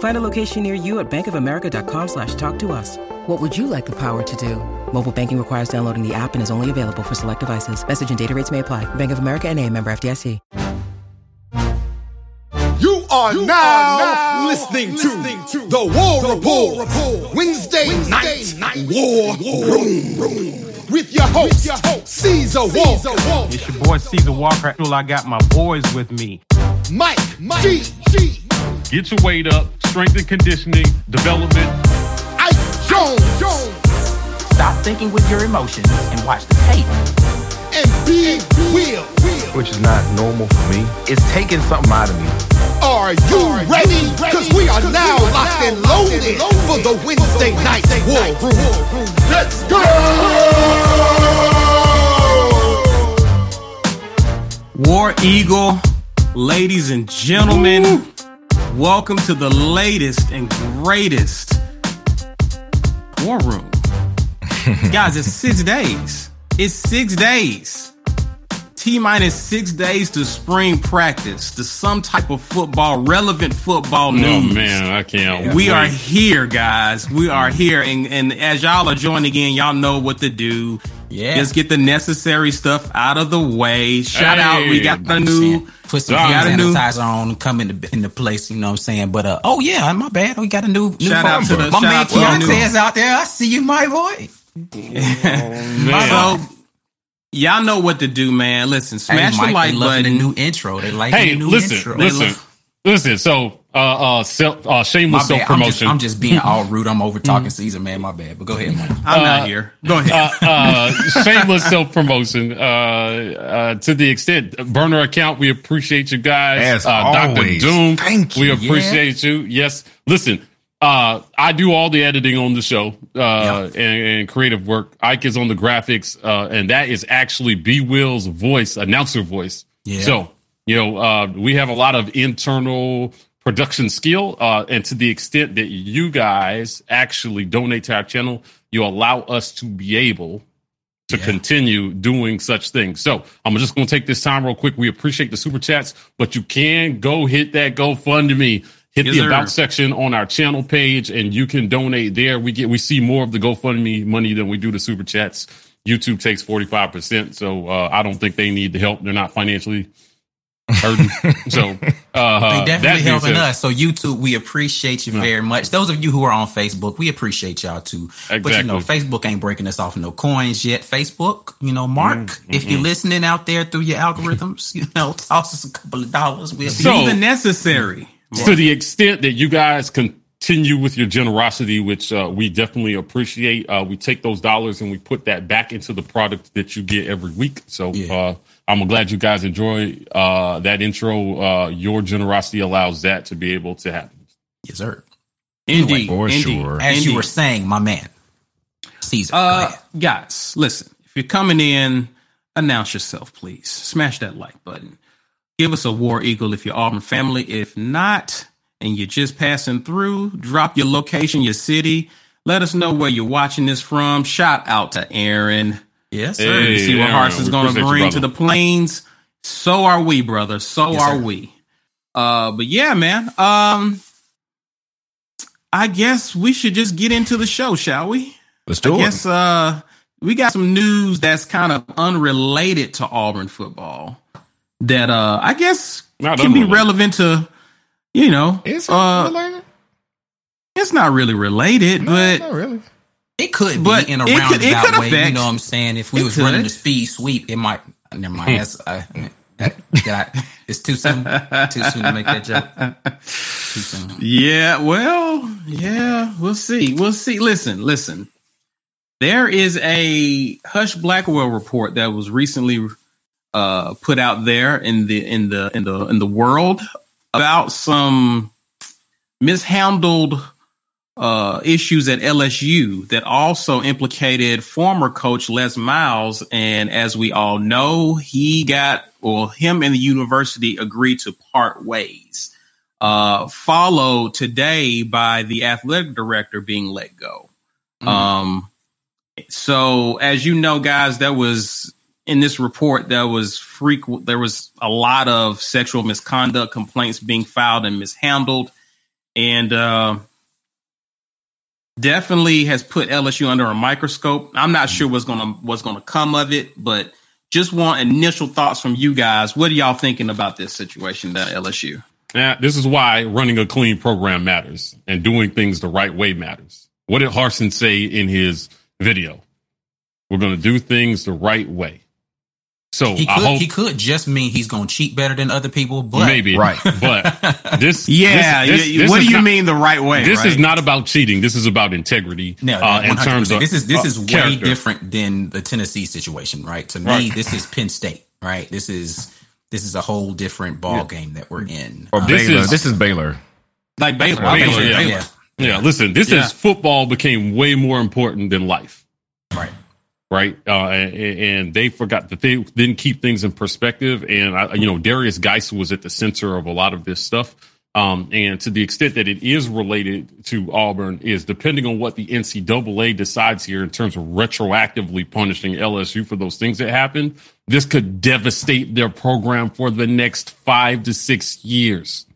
Find a location near you at bankofamerica.com slash talk to us. What would you like the power to do? Mobile banking requires downloading the app and is only available for select devices. Message and data rates may apply. Bank of America and a member FDIC. You are, you now, are now listening, listening to, to, the War the Report, Report Wednesday, Wednesday night, night War, Room. Room. With your host, your host Caesar, Caesar Walker. Walker. It's your boy Caesar Walker. I got my boys with me. Mike, Mike G, G. Get your weight up, strength and conditioning, development. Ike Jones, Jones. Stop thinking with your emotions and watch the tape. And be real, which is not normal for me. It's taking something out of me. Are you are ready? Because we are now locked and loaded, loaded for the Wednesday, Wednesday night, night war room. Let's go! War Eagle, ladies and gentlemen, Ooh. Welcome to the latest and greatest War Room. Guys, it's six days. It's six days. T minus six days to spring practice, to some type of football, relevant football news. Oh man, I can't. We wait. are here, guys. We are here, and and as y'all are joining in, y'all know what to do. Yeah, just get the necessary stuff out of the way. Shout hey, out, we got the new. Put some hand sanitizer on, come into in the place. You know what I'm saying? But uh, oh yeah, my bad. We got a new. new shout out to the my man Keontae is out there. I see you, my boy. oh, so y'all know what to do, man. Listen, smash hey, Mike, the like they button. The new intro. They like hey, the new listen, intro. Listen, listen. So, uh, uh, self, uh shameless self promotion. I'm, I'm, just being all rude. I'm over talking Caesar, man. My bad. But go ahead, man. I'm uh, not here. Go ahead. uh, uh, shameless self promotion. Uh, uh, to the extent burner account, we appreciate you guys. As uh, always. Dr. Doom, Thank you. we appreciate yeah. you. Yes. Listen, uh, I do all the editing on the show, uh, and, and, creative work. Ike is on the graphics, uh, and that is actually B Will's voice, announcer voice. Yeah. So, you know, uh, we have a lot of internal production skill, uh, and to the extent that you guys actually donate to our channel, you allow us to be able to yeah. continue doing such things. So I'm just going to take this time real quick. We appreciate the super chats, but you can go hit that GoFundMe hit yes, the about sir. section on our channel page and you can donate there. We get we see more of the GoFundMe money than we do the super chats. YouTube takes 45%, so uh, I don't think they need the help. They're not financially hurting. so uh, they definitely helping us. So YouTube, we appreciate you very much. Those of you who are on Facebook, we appreciate y'all too. Exactly. But you know, Facebook ain't breaking us off no coins yet. Facebook, you know, Mark, mm-hmm. if you're listening out there through your algorithms, you know, toss us a couple of dollars. We'll so, even necessary. Yeah. To the extent that you guys continue with your generosity, which uh, we definitely appreciate, uh, we take those dollars and we put that back into the product that you get every week. So yeah. uh, I'm glad you guys enjoy uh, that intro. Uh, your generosity allows that to be able to happen. Yes, sir. Indeed, for indeed. sure. As Indeed. you were saying, my man, Caesar. Uh, guys, listen. If you're coming in, announce yourself, please. Smash that like button. Give us a War Eagle if you're Auburn family. If not, and you're just passing through, drop your location, your city. Let us know where you're watching this from. Shout out to Aaron. Yes, sir. Hey, see what Aaron, Hearts is going to bring to the plains. So are we, brother. So Yes, are sir. we. Uh, but yeah, man. Um, I guess we should just get into the show, shall we? Let's do I it. guess uh, we got some news that's kind of unrelated to Auburn football that uh, I guess Not can be relevant to, you know, Is it uh, related? it's not really related, No, but not really. It could But be in a it could- it roundabout could way. affect- You know what I'm saying? If we it was running the speed sweep, it might. Never mind. That's uh, that, that, It's too soon. too soon to make that joke. Too soon. Yeah, well, yeah, we'll see. We'll see. Listen, listen. There is a Husch Blackwell report that was recently uh, put out there in the in the in the in the world about some mishandled uh, issues at LSU that also implicated former coach Les Miles. And as we all know, he got, well, him and the university agreed to part ways. Uh, followed today by the athletic director being let go. Mm. Um, so as you know, guys, that was in this report, there was frequent, there was a lot of sexual misconduct complaints being filed and mishandled. And, uh, definitely has put LSU under a microscope. I'm not sure what's gonna what's gonna come of it, but just want initial thoughts from you guys. What are y'all thinking about this situation at LSU? Yeah, this is why running a clean program matters and doing things the right way matters. What did Harsin say in his video? We're going to do things the right way. So he could, hope, he could just mean he's going to cheat better than other people, but maybe right. But this, yeah, this, this, this what do you not, mean the right way? This right? is not about cheating. This is about integrity. No, uh, in terms of this is this uh, is way character. different than the Tennessee situation, right? To me, right. this is Penn State, right? This is this is a whole different ball yeah. game that we're in. Or um, Baylor. This is, this is Baylor, like Baylor. Baylor, Baylor yeah. yeah. yeah. Listen, this yeah. is football became way more important than life. Right? Uh, and, and, they forgot that they didn't keep things in perspective. And I, you know, Derrius Guice was at the center of a lot of this stuff. Um, and to the extent that it is related to Auburn, is depending on what the NCAA decides here in terms of retroactively punishing LSU for those things that happened. This could devastate their program for the next five to six years.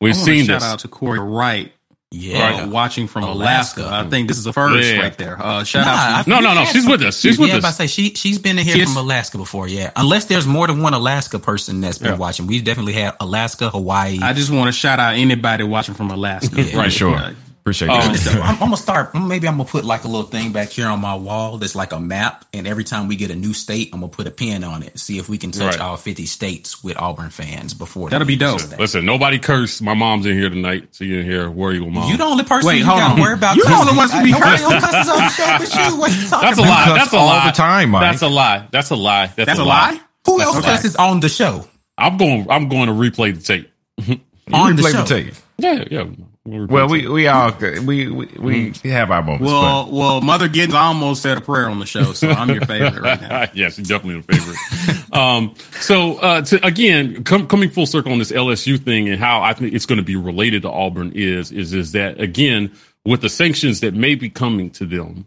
We've seen shout this. out to Corey Wright yeah, uh, watching from Alaska. Alaska. I think this is a first yeah. right there. Uh, shout nah, out. To, no, no, no. She's with us. She's with yeah, us. I say she she's been in here from Alaska before. Yeah, unless there's more than one Alaska person that's been yeah. watching. We definitely have Alaska, Hawaii. I just want to shout out anybody watching from Alaska. yeah, right, sure. Appreciate um, I'm, I'm, gonna start. Maybe I'm gonna put like a little thing back here on my wall that's like a map, and every time we get a new state, I'm gonna put a pin on it. See if we can touch right. all 50 states with Auburn fans before. That'll be dope. Listen, listen, nobody curse. My mom's in here tonight, so you in here. Where you, mom? You the only person Wait, you hold got worry about. You the only one to be cursed. cusses on the show but you. What you That's a lie. That's a lie. All the time, Mike. That's a lie. That's a lie. That's, That's a, lie. lie? Who else cusses on the show? I'm going. I'm going to replay the tape. on the, the tape. Yeah, yeah. Well, we we all we we, we mm. have our moments. Well, but. well, Mother Giddens almost said a prayer on the show, so I'm your favorite right now. yes, she's definitely a favorite. um, so uh, to, again, com- coming full circle on this LSU thing and how I think it's going to be related to Auburn is is is that again with the sanctions that may be coming to them,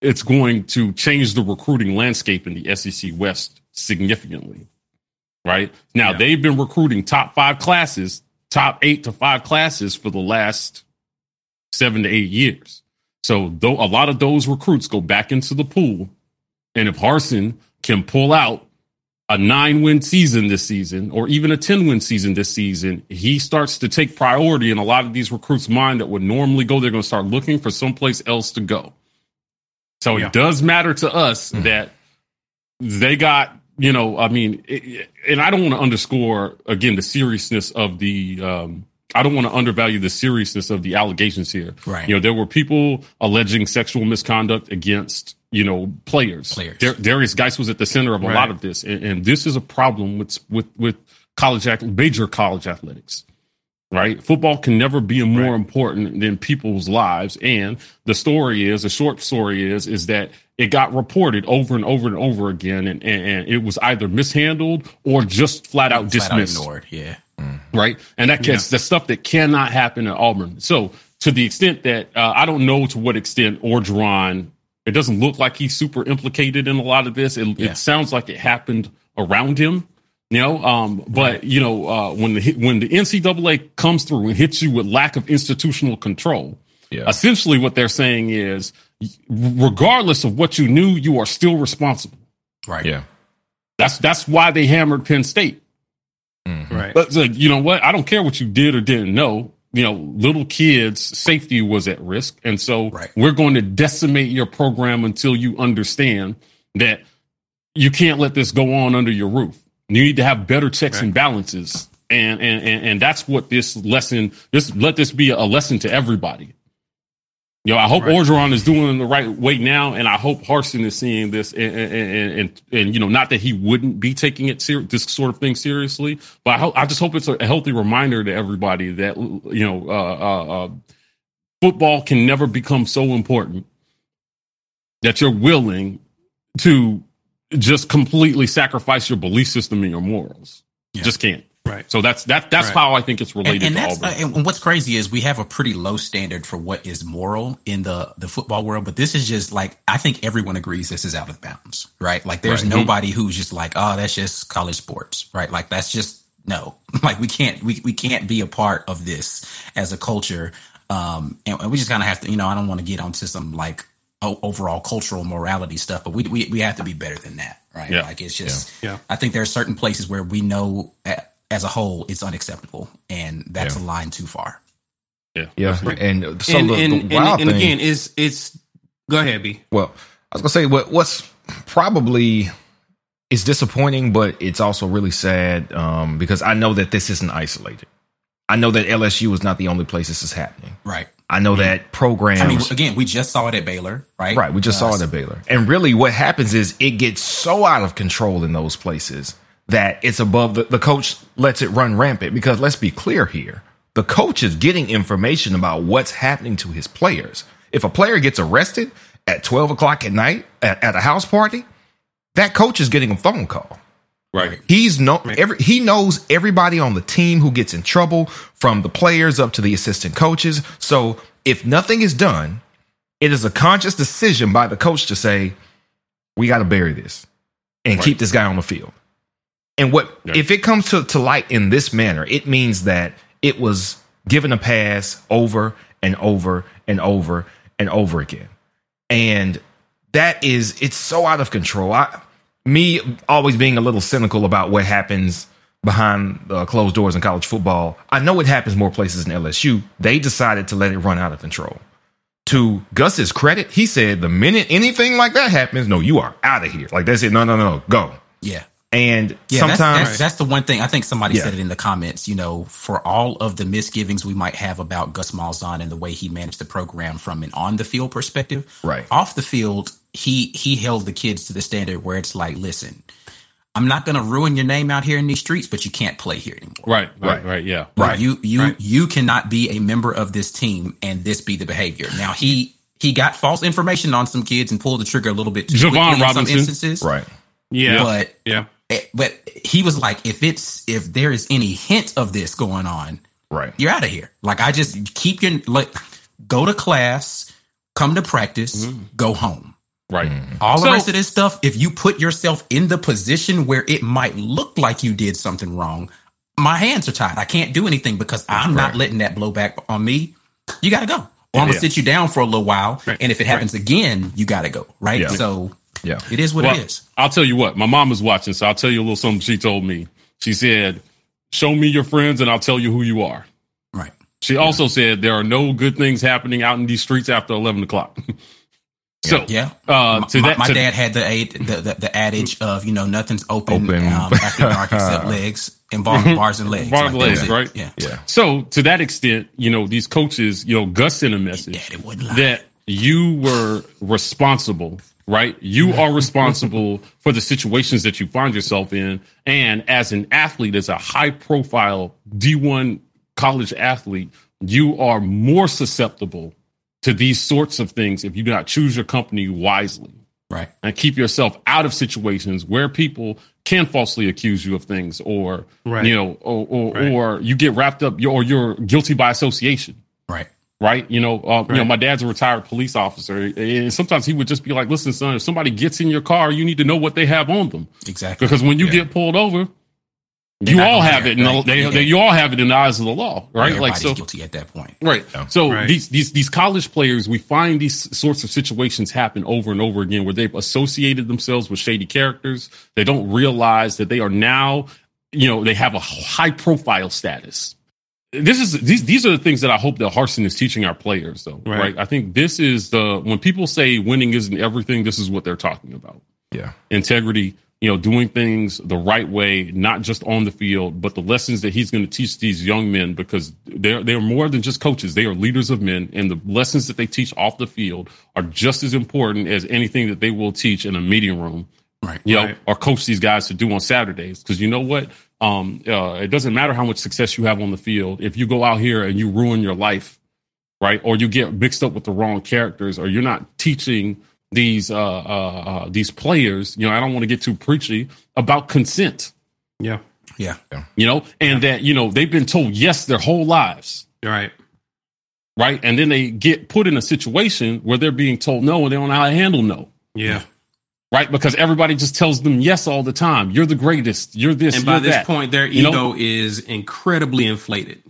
it's going to change the recruiting landscape in the SEC West significantly. Right now, yeah. they've been recruiting top five classes top eight to five classes for the last seven to eight years. So though a lot of those recruits go back into the pool, and if Harsin can pull out a nine win season this season, or even a 10 win season this season, he starts to take priority in a lot of these recruits' mind that would normally go. They're going to start looking for someplace else to go. So yeah. it does matter to us mm-hmm. that they got you know, I mean, it, and I don't want to underscore again the seriousness of the. Um, I don't want to undervalue the seriousness of the allegations here. Right. You know, there were people alleging sexual misconduct against you know players. Players. Dar- Derrius Guice was at the center of a right. lot of this, and, and, this is a problem with with with college major college athletics. Right. Football can never be more right. important than people's lives. And the story is, the short story is, is that it got reported over and over and over again, and, and, and it was either mishandled or just flat out flat dismissed. Out ignored, yeah. Mm-hmm. Right. And that gets yeah. the stuff that cannot happen at Auburn. So to the extent that uh, I don't know to what extent Orgeron, it doesn't look like he's super implicated in a lot of this. It, yeah. it sounds like it happened around him. You know, um, but you know, uh, when the when the NCAA comes through and hits you with lack of institutional control, yeah. essentially what they're saying is regardless of what you knew, you are still responsible. Right. Yeah. That's that's why they hammered Penn State. Mm-hmm. Right. But you know what? I don't care what you did or didn't know. You know, little kids' safety was at risk, and so right. we're going to decimate your program until you understand that you can't let this go on under your roof. You need to have better checks right. and balances. And, and, and, and that's what this lesson, this, let this be a lesson to everybody. Know, I hope right. Orgeron is doing the right way now, and I hope Harsin is seeing this, and and, and, and you know, not that he wouldn't be taking it ser- this sort of thing seriously, but I, hope, I just hope it's a healthy reminder to everybody that you know, uh, uh, uh, football can never become so important that you're willing to just completely sacrifice your belief system and your morals. Yeah. Just can't. Right. So that's that that's right. how I think it's related and, and to Auburn. and what's crazy is we have a pretty low standard for what is moral in the the football world, but this is just like I think everyone agrees this is out of bounds, right? Like there's right. nobody who's just like, oh, that's just college sports, right? Like that's just no, like we can't we we can't be a part of this as a culture, um, and, and we just kind of have to, you know, I don't want to get onto some like overall cultural morality stuff, but we, we, we have to be better than that, right? Yeah. Like it's just, yeah. yeah. I think there are certain places where we know as a whole it's unacceptable, and that's yeah. a line too far. Yeah, yeah, and so and, the, and, the and, and again, it's it's go ahead, B. Well, I was gonna say what what's probably it's disappointing, but it's also really sad um, because I know that this isn't isolated. I know that LSU is not the only place this is happening. Right. I know that programs. I mean, again, we just saw it at Baylor, right? Right. We just uh, saw it at Baylor. And really, what happens is it gets so out of control in those places that it's above the, the coach lets it run rampant. Because let's be clear here the coach is getting information about what's happening to his players. If a player gets arrested at 12 o'clock at night at, at a house party, that coach is getting a phone call. Right. He's no every he knows everybody on the team who gets in trouble from the players up to the assistant coaches. So if nothing is done, it is a conscious decision by the coach to say, we got to bury this and right. keep this guy on the field. And what yeah. if it comes to, to light in this manner, it means that it was given a pass over and over and over and over again. And that is it's so out of control. I me always being a little cynical about what happens behind uh, closed doors in college football. I know it happens more places than LSU. They decided to let it run out of control. To Gus's credit, he said the minute anything like that happens, no, you are out of here. Like they said, no, no, no, go. Yeah. And yeah, sometimes that's, that's, that's, the one thing I think somebody yeah. said it in the comments. You know, for all of the misgivings we might have about Gus Malzahn and the way he managed the program from an on the field perspective, right? Off the field, he he held the kids to the standard where it's like, listen, I'm not going to ruin your name out here in these streets, but you can't play here anymore. Right, right, right. Yeah, right. You you right. you cannot be a member of this team and this be the behavior. Now he he got false information on some kids and pulled the trigger a little bit too Javon quickly Robinson. in some instances. Right. Yeah. But yeah. Eh, but he was like, if it's if there is any hint of this going on, right, you're out of here. Like I just keep your like go to class, come to practice, mm-hmm. go home. Right. Mm. All the rest of this stuff, if you put yourself in the position where it might look like you did something wrong, my hands are tied. I can't do anything because I'm right. not letting that blow back on me. You got to go. Or I'm going to sit you down for a little while. Right. And if it happens right. again, you got to go. Right. Yeah. So yeah, it is what well, it is. I'll tell you what, my mom is watching, so I'll tell you a little something she told me. She said, Show me your friends and I'll tell you who you are. Right. She yeah. also said there are no good things happening out in these streets after 11 o'clock. So yeah, uh, to my, that, my to, dad had the, the, the the adage of you know nothing's open, open. Um, after dark except legs and bar, bars and legs, bars and like legs, right? Yeah, yeah. So to that extent, you know these coaches, you know, Gus sent a message that you were responsible, right? You are responsible for the situations that you find yourself in, and as an athlete, as a high profile D one college athlete, you are more susceptible to these sorts of things if you do not choose your company wisely. Right. And keep yourself out of situations where people can falsely accuse you of things or right. you know or or, right. or you get wrapped up or you're guilty by association. Right. Right. You know, uh, right. you know, my dad's a retired police officer and sometimes he would just be like, listen, son, if somebody gets in your car, you need to know what they have on them. Exactly. Because when you yeah. get pulled over, you all have it. In the, they, they, you all have it in the eyes of the law, right? like so, guilty at that point, right? So right. these these these college players, we find these sorts of situations happen over and over again, where they've associated themselves with shady characters. They don't realize that they are now, you know, they have a high profile status. This is these these are the things that I hope that Harsin is teaching our players, though, right? right? I think this is the when people say winning isn't everything. This is what they're talking about. Yeah, integrity, you know, doing things the right way, not just on the field, but the lessons that he's going to teach these young men because they're they're more than just coaches. They are leaders of men, and the lessons that they teach off the field are just as important as anything that they will teach in a meeting room, right? You right. know, or coach these guys to do on Saturdays. Because you know what, um, uh, it doesn't matter how much success you have on the field if you go out here and you ruin your life, right? Or you get mixed up with the wrong characters, or you're not teaching these uh, uh, uh, these players. You know, I don't want to get too preachy about consent. Yeah, yeah, you know, and yeah. that you know they've been told yes their whole lives, right, right, and then they get put in a situation where they're being told no, and they don't know how to handle no. Yeah. Right, because everybody just tells them yes all the time. You're the greatest. You're this. And by this that. point, their ego you know? is incredibly inflated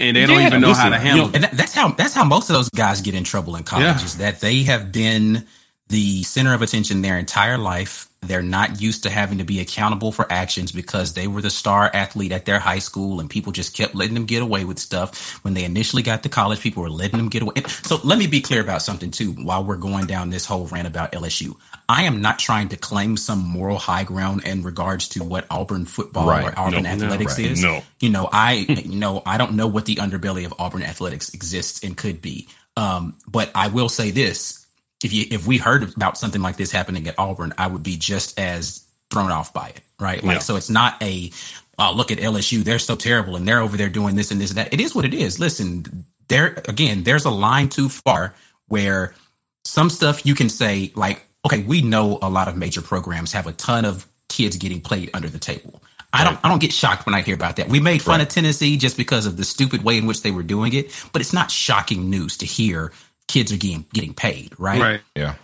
and they don't even know listen, how to handle. You know, and that, that's how that's how most of those guys get in trouble in college. Yeah. Is that they have been the center of attention their entire life. They're not used to having to be accountable for actions because they were the star athlete at their high school and people just kept letting them get away with stuff. When they initially got to college, people were letting them get away. So let me be clear about something too while we're going down this whole rant about LSU. I am not trying to claim some moral high ground in regards to what Auburn football right. or Auburn no, athletics no, right. is. No. You know, I you know, I don't know what the underbelly of Auburn athletics exists and could be. Um, but I will say this if you if we heard about something like this happening at Auburn, I would be just as thrown off by it, right? Like, yeah. so it's not a oh, look at LSU, they're so terrible and they're over there doing this and this and that. It is what it is. Listen, there again, there's a line too far where some stuff you can say like, okay, we know a lot of major programs have a ton of kids getting played under the table. I don't I don't get shocked when I hear about that. We made fun right. of Tennessee just because of the stupid way in which they were doing it, but it's not shocking news to hear kids are getting getting paid, right? Right. Yeah.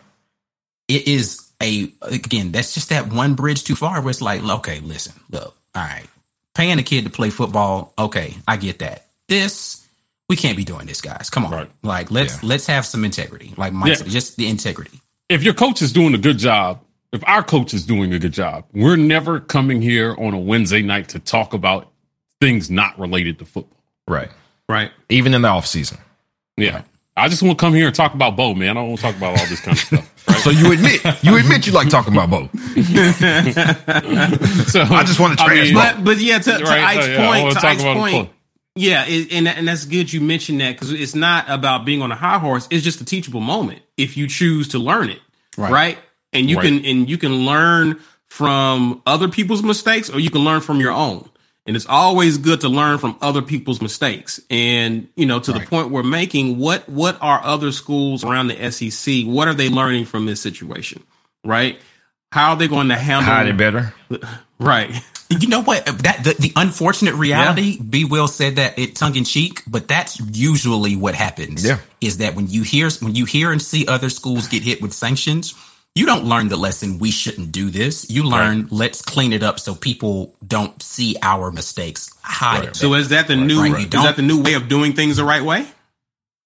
It is a again, that's just that one bridge too far where it's like, okay, listen, look, all right. Paying a kid to play football, okay, I get that. This we can't be doing this, guys. Come on. Right. Like let's yeah. let's have some integrity. Like Mike yeah. said, just the integrity. If your coach is doing a good job, if our coach is doing a good job, we're never coming here on a Wednesday night to talk about things not related to football. Right. Right. Even in the off season. Yeah. Right. I just want to come here and talk about Bo, man. I don't want to talk about all this kind of stuff. Right? so you admit you admit you like talking about Bo. so I just want to trash I mean, but, but yeah, to, to right, Ike's yeah, point, to Ike's point, yeah, it, and and that's good you mentioned that because it's not about being on a high horse. It's just a teachable moment if you choose to learn it, right? right? And you right. can and you can learn from other people's mistakes, or you can learn from your own. And it's always good to learn from other people's mistakes. And, you know, to right. the point we're making, what, what are other schools around the SEC? What are they learning from this situation? Right? How are they going to handle it better? Right. You know what? That the, the unfortunate reality. Yeah. B. Will said that it tongue in cheek, but that's usually what happens. Yeah, is that when you hear when you hear and see other schools get hit with sanctions, you don't learn the lesson we shouldn't do this. You learn right. let's clean it up so people don't see our mistakes. Hide right. it. So is that the right. new is that the new way of doing things the right way?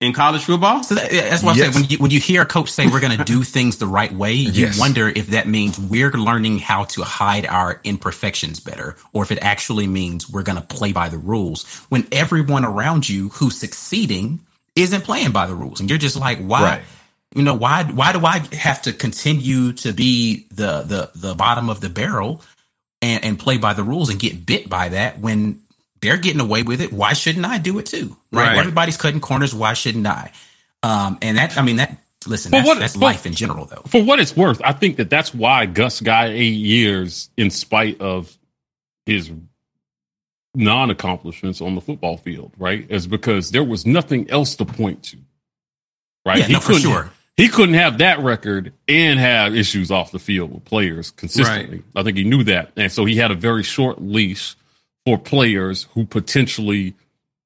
In college football, so that, that's what yes. I'm saying. When you, when you hear a coach say we're going to do things the right way, you yes. wonder if that means we're learning how to hide our imperfections better, or if it actually means we're going to play by the rules. When everyone around you who's succeeding isn't playing by the rules, and you're just like, why? you know why why do i have to continue to be the the the bottom of the barrel and and play by the rules and get bit by that when they're getting away with it. Why shouldn't i do it too? Right, right. everybody's cutting corners. Why shouldn't i? Um and that i mean that listen that's, what, that's for, life in general though. For what it's worth i think that that's why gus got eight years in spite of his non-accomplishments on the football field right? Is because there was nothing else to point to right? Yeah, he no, for sure. he couldn't have that record and have issues off the field with players consistently. Right. I think he knew that. And so he had a very short leash for players who potentially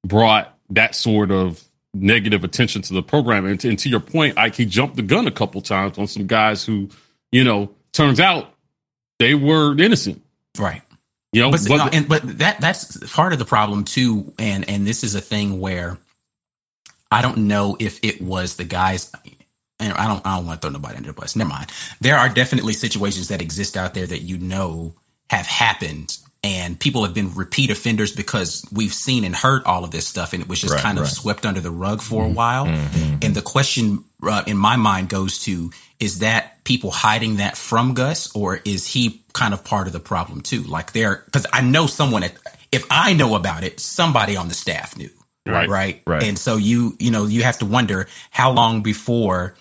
brought that sort of negative attention to the program. And to, and to your point, Ike, he jumped the gun a couple times on some guys who, you know, turns out they were innocent. Right. You know, but, no, and, but that that's part of the problem too. And and this is a thing where I don't know if it was the guys and I don't I don't want to throw nobody under the bus. Never mind. There are definitely situations that exist out there that you know have happened and people have been repeat offenders because we've seen and heard all of this stuff and it was just right, kind of right. swept under the rug for mm-hmm. a while. Mm-hmm. And the question uh, in my mind goes to is that people hiding that from Gus or is he kind of part of the problem too. Like they're because I know someone at if I know about it, somebody on the staff knew. Right. Right. Right. And so you, you know, you have to wonder how long before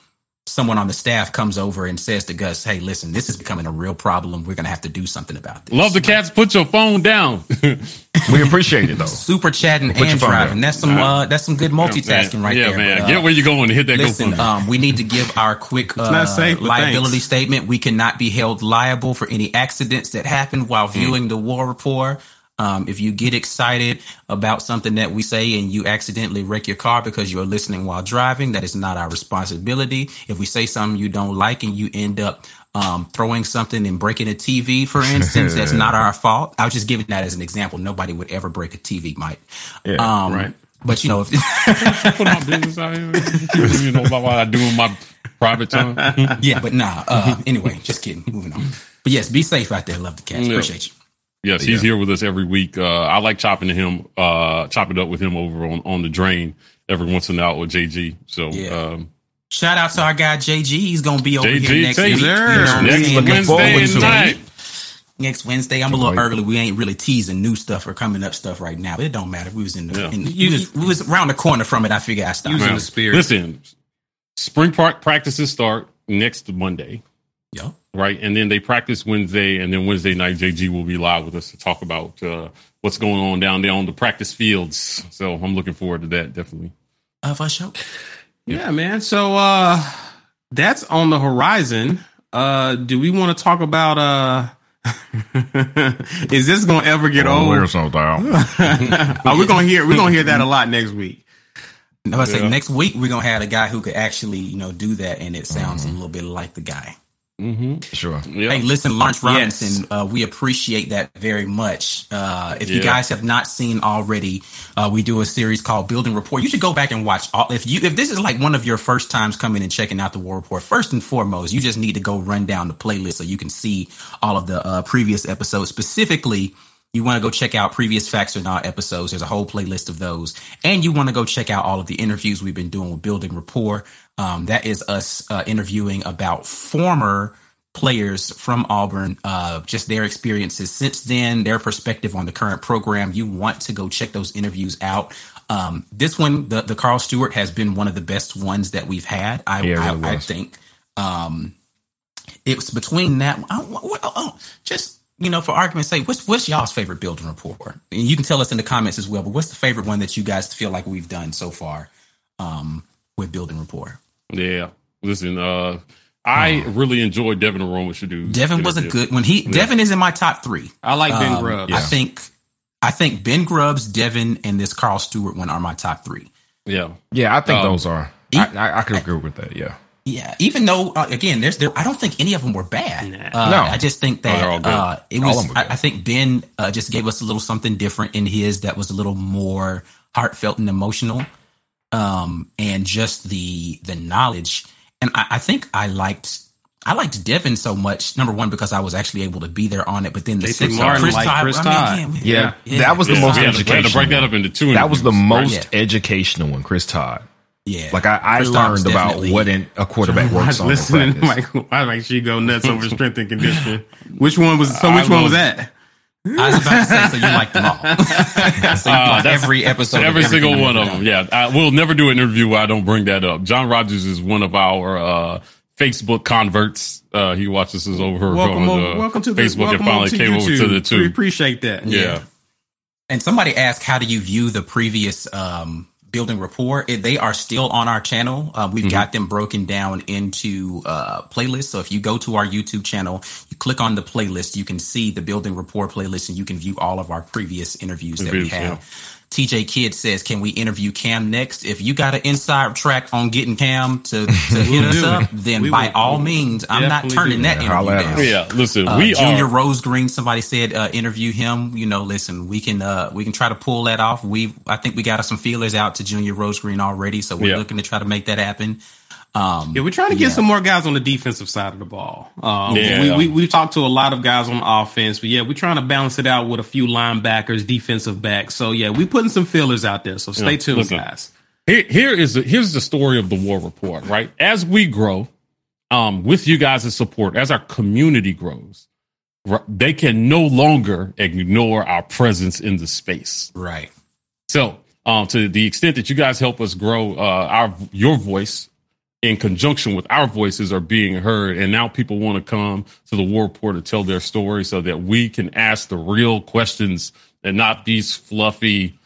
someone on the staff comes over and says to Gus, Hey, listen, this is becoming a real problem. We're going to have to do something about this. Love the cats. Put your phone down. We appreciate it though. Super chatting your and driving. That's some, uh, that's some good multitasking right yeah, there. man. But, uh, Get where you're going and hit that Listen, GoFundMe. um, we need to give our quick uh, safe, liability thanks. statement. We cannot be held liable for any accidents that happen while viewing the war report. Um, if you get excited about something that we say and you accidentally wreck your car because you're listening while driving, that is not our responsibility. If we say something you don't like and you end up um, throwing something and breaking a TV, for instance, that's not our fault. I was just giving that as an example. Nobody would ever break a TV, Mike. Yeah, um, right. But you know, if, Put my business out here. you know about what I do in my private time. yeah, but nah. Uh, anyway, just kidding. Moving on. But yes, be safe out there. Love the cats. Yeah. Appreciate you. Yes, he's here with us every week. Uh, I like chopping to him, uh, chopping up with him over on, on the drain every once in a while with JG. So, Yeah. um, Shout out to our guy JG. He's gonna be over JG here next week. You know there. what I'm Next saying? looking Next forward Wednesday night. Next Wednesday, I'm a little early. We ain't really teasing new stuff or coming up stuff right now, but it don't matter. We was in the, Yeah. in, You- we, was, we was around the corner from it. I figured I stopped. Using the spirit. Listen, spring park practices start next Monday, Yo. Right? And then they practice Wednesday, and then Wednesday night, JG will be live with us to talk about uh, what's going on down there on the practice fields. So I'm looking forward to that, definitely. Uh, for sure. Yeah, man. So uh that's on the horizon. Uh do we want to talk about uh is this gonna ever get Oh, old? there's no doubt. Are we gonna hear we're gonna hear that a lot next week. No, I say next week we're gonna have a guy who could actually, you know, do that, and it sounds a little bit like the guy. Sure. Yeah. Hey, listen, Lawrence Yes. Robinson, uh, we appreciate that very much. Uh, if you guys have not seen already, uh, we do a series called Building Report. You should go back and watch all. If you if this is like one of your first times coming and checking out the War Report, first and foremost, you just need to go run down the playlist so you can see all of the uh, previous episodes. Specifically, you want to go check out previous Facts or Not episodes. There's a whole playlist of those. And you want to go check out all of the interviews we've been doing with Building Rapport. Um, that is us uh, interviewing about former players from Auburn, uh, just their experiences since then, their perspective on the current program. You want to go check those interviews out. Um, this one, the, the Carl Stewart, has been one of the best ones that we've had. I, Yeah, it I, I think. Um, it was between that. Oh, just you know, for argument's sake, what's what's y'all's favorite building report? And you can tell us in the comments as well. But what's the favorite one that you guys feel like we've done so far um, with building rapport? Yeah. Listen, uh, I really enjoyed Devin Aromashodu. Devin was a good when he. Devin is in my top three. I like Ben Um, Grubbs. I think, I think Ben Grubbs, Devin, and this Carl Stewart one are my top three. Yeah. Yeah, I think Um, those are. I, I, I could agree with that. Yeah. Yeah, even though uh, again, there's there. I don't think any of them were bad. Uh, No. I just think Oh, all that good. uh, it All was. them I. I think Ben uh, just gave us a little something different in his that was a little more heartfelt and emotional, um, and just the the knowledge. And I, I think I liked. I liked Devin so much. Number one, because I was actually able to be there on it. But then the J.T. six- Martin liked Chris Todd. again, Yeah. Yeah. That was the Yeah. most We had, to, we had to educational. break that up into two. That was the interviews, right? most educational one, Chris Todd. Yeah. Like I, I Chris Todd was learned about what in, a quarterback works on. in listening. practice. Like, I make sure you go nuts over strength and conditioning. Which one was? So which I one was that? I was about to say, so you like them all. so Uh, like every episode, Every single one of them. Yeah. I, we'll never do an interview where I don't bring that up. John Rogers is one of our uh, Facebook converts. Uh, he watches us over Welcome, on the welcome to the Facebook welcome and finally to came YouTube. over to the We appreciate that. Yeah. And somebody asked, "How do you view the previous um, building rapport?" It, they are still on our channel. Uh, we've got them broken down into uh, playlists. So if you go to our YouTube channel, you click on the playlist, you can see the building rapport playlist, and you can view all of our previous interviews that we have. yeah. TJ Kidd says, "Can we interview Cam next? If you got an inside track on getting Cam to, to hit us up, then We by will- all will means, I'm not turning that interview down. Yeah. Listen, Uh, we Junior are. Rosegreen, somebody said uh, interview him. You know, listen, we can uh, we can try to pull that off. We I think we got some feelers out to Junior Rosegreen already, so we're Yeah. looking to try to make that happen. Um, Yeah, we're trying to get Yeah. some more guys on the defensive side of the ball. Um, Yeah. we, we, we've talked to a lot of guys on offense, but yeah, we're trying to balance it out with a few linebackers, defensive backs. So yeah, we're putting some fillers out there. So stay Yeah, tuned, listen. guys. Here, here is the, here's the story of the war report, right? As we grow, um, with you guys' support, as our community grows, they can no longer ignore our presence in the space. Right. So, um, to the extent that you guys help us grow uh, our your voice in conjunction with our voices are being heard, and now people want to come to the War Report to tell their story, so that we can ask the real questions and not these fluffy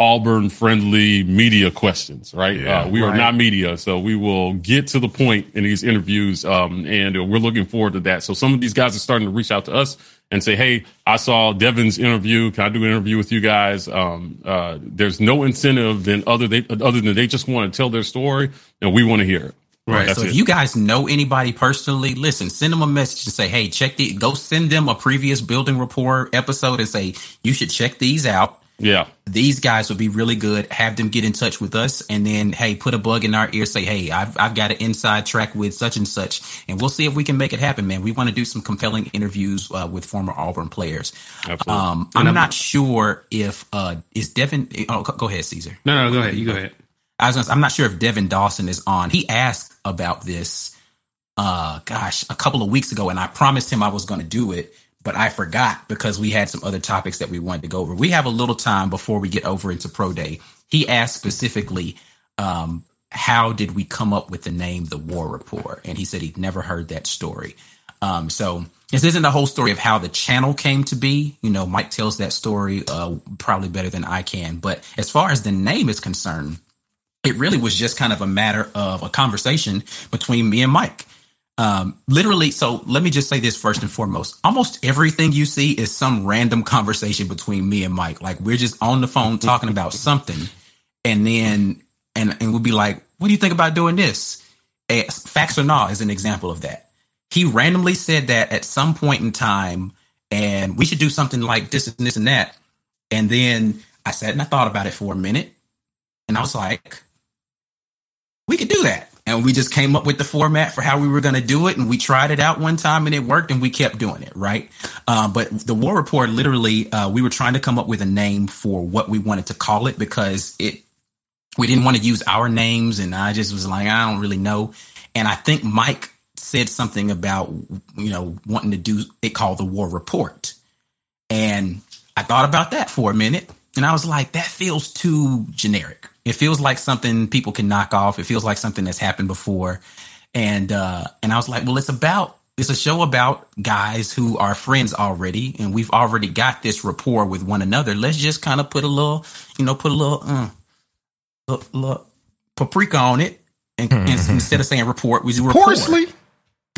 Auburn friendly media questions, right? Yeah, uh, we right. are not media, so we will get to the point in these interviews, um, and we're looking forward to that. So some of these guys are starting to reach out to us and say, "Hey, I saw Devin's interview. Can I do an interview with you guys?" Um, uh, there's no incentive than other they, other than they just want to tell their story, and we want to hear it. Right. So if it. you guys know anybody personally, listen, send them a message and say, "Hey, check the go send them a previous building report episode and say you should check these out." Yeah. These guys would be really good. Have them get in touch with us and then, hey, put a bug in our ear. Say, hey, I've, I've got an inside track with such and such. And we'll see if we can make it happen, man. We want to do some compelling interviews uh, with former Auburn players. Absolutely. Um, I'm, I'm not sure if, uh, is Devin, oh, go ahead, Caesar. No, no, go ahead. You go ahead. I was gonna, I'm not sure if Devin Dawson is on. He asked about this, uh, gosh, a couple of weeks ago, and I promised him I was going to do it but I forgot because we had some other topics that we wanted to go over. We have a little time before we get over into Pro Day. He asked specifically, um, how did we come up with the name The War Report? And he said he'd never heard that story. Um, so this isn't the whole story of how the channel came to be. You know, Mike tells that story uh, probably better than I can. But as far as the name is concerned, it really was just kind of a matter of a conversation between me and Mike. Um, literally, so let me just say this first and foremost. Almost everything you see is some random conversation between me and Mike. Like we're just on the phone talking about something, and then and and we'll be like, "What do you think about doing this?" Facts or not is an example of that. He randomly said that at some point in time, and we should do something like this and this and that. And then I sat and I thought about it for a minute, and I was like, "We could do that." And we just came up with the format for how we were going to do it and we tried it out one time and it worked and we kept doing it right? Uh, but the war report literally uh, we were trying to come up with a name for what we wanted to call it because it we didn't want to use our names and i just was like i don't really know. And i think mike said something about you know wanting to do it called the war report. And i thought about that for a minute and i was like that feels too generic it feels like something people can knock off. It feels like something that's happened before. And uh and I was like, well, it's about it's a show about guys who are friends already and we've already got this rapport with one another. Let's just kind of put a little, you know, put a little uh little, little paprika on it and, and instead of saying report, we do rapport. Porcely.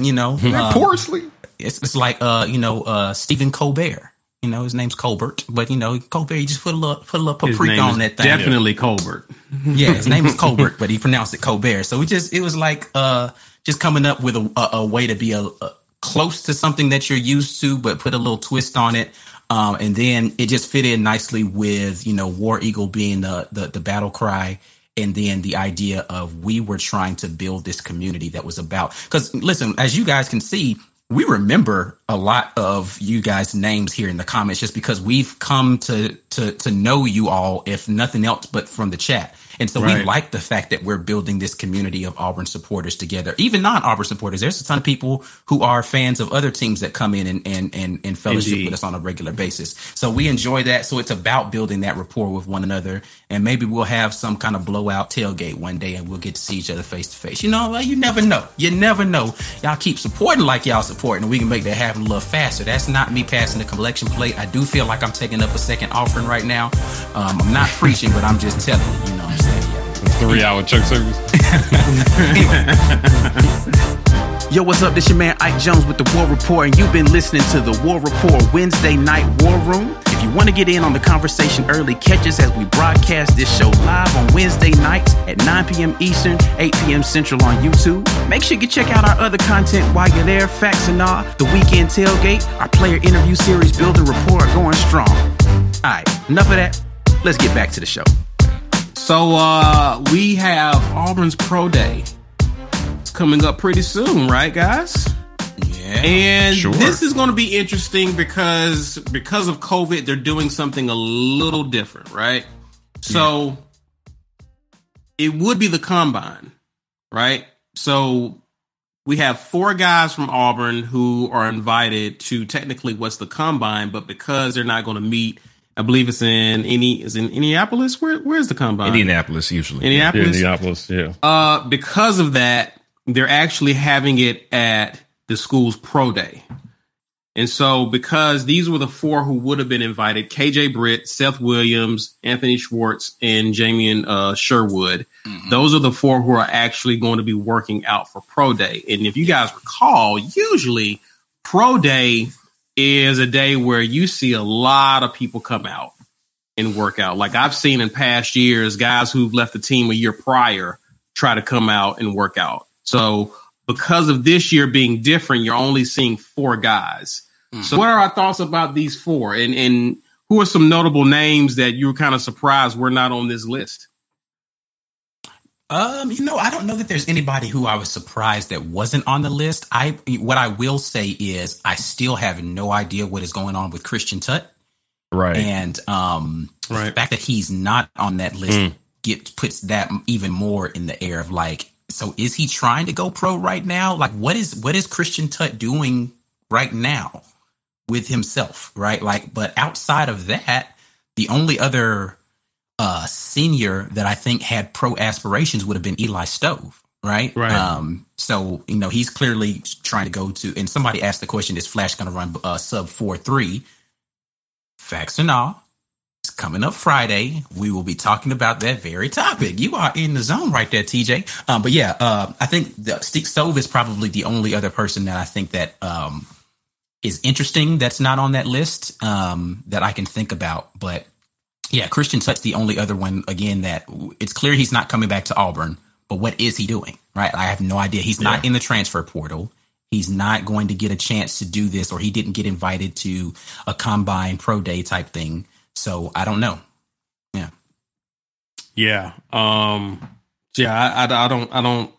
You know, um, porcely. It's, it's like uh, you know, uh Stephen Colbert. You know, his name's Colbert, but you know, Colbert, you just put a little, put a little paprika on that thing. Definitely Colbert. yeah, his name is Colbert, but he pronounced it Colbert. So we just, it was like, uh, just coming up with a, a, a way to be a, a, close to something that you're used to, but put a little twist on it. Um, and then it just fit in nicely with, you know, War Eagle being the, the, the battle cry. And then the idea of we were trying to build this community that was about, cause listen, as you guys can see, we remember a lot of you guys' names here in the comments just because we've come to to to know you all, if nothing else, but from the chat. And so right. we like the fact that we're building this community of Auburn supporters together, even non Auburn supporters. There's a ton of people who are fans of other teams that come in and, and, and, and fellowship Indeed. with us on a regular basis. So we enjoy that. So it's about building that rapport with one another. And maybe we'll have some kind of blowout tailgate one day and we'll get to see each other face to face. You know, you never know. You never know. Y'all keep supporting like y'all supporting and we can make that happen a little faster. That's not me passing the collection plate. I do feel like I'm taking up a second offering right now. Um, I'm not preaching, but I'm just telling you, you know what I'm saying? Three hour church service. Yo, what's up? This your man Ike Jones with the War Report, and you've been listening to the War Report Wednesday Night War Room. If you want to get in on the conversation early, catch us as we broadcast this show live on Wednesday nights at 9 p.m. Eastern, 8 p.m. Central on YouTube. Make sure you check out our other content while you're there. Facts and all, the weekend tailgate, our player interview series, Building Rapport, going strong. All right, enough of that. Let's get back to the show. So uh we have Auburn's Pro Day. It's coming up pretty soon, right, guys? Yeah. And sure. this is going to be interesting because because of COVID, they're doing something a little different, right? So yeah. it would be the combine, right? So we have four guys from Auburn who are invited to technically what's the combine, but because they're not going to meet, I believe it's in any is in Indianapolis. Where where's the combine? Indianapolis usually. Indianapolis. Yeah, Indianapolis. Yeah. Uh, because of that, they're actually having it at the school's pro day. And so, because these were the four who would have been invited KJ Britt, Seth Williams, Anthony Schwartz, and Jamien uh, Sherwood, mm-hmm. those are the four who are actually going to be working out for Pro Day. And if you guys recall, usually Pro Day is a day where you see a lot of people come out and work out. Like I've seen in past years, guys who've left the team a year prior try to come out and work out. So, because of this year being different, you're only seeing four guys. Mm-hmm. So, what are our thoughts about these four? And and who are some notable names that you were kind of surprised were not on this list? Um, you know, I don't know that there's anybody who I was surprised that wasn't on the list. I what I will say is I still have no idea what is going on with Christian Tutt. Right. And um right. the fact that he's not on that list mm. gets puts that even more in the air of like so is he trying to go pro right now? Like what is what is Christian Tutt doing right now with himself, right? Like but outside of that, the only other uh senior that I think had pro aspirations would have been Eli Stove, right? Right. Um so, you know, he's clearly trying to go to and somebody asked the question is Flash going to run uh, sub 4-3? Facts and all It's coming up Friday, we will be talking about that very topic. You are in the zone right there, TJ. Um, but yeah, uh, I think the Stove is probably the only other person that I think that um, is interesting that's not on that list um, that I can think about. But yeah, Christian Tutt's the only other one again that it's clear he's not coming back to Auburn. But what is he doing? Right? I have no idea. He's not in the transfer portal. He's not going to get a chance to do this, or he didn't get invited to a combine pro day type thing. So I don't know. Yeah. Yeah. Um, yeah, I, I, I don't, I don't,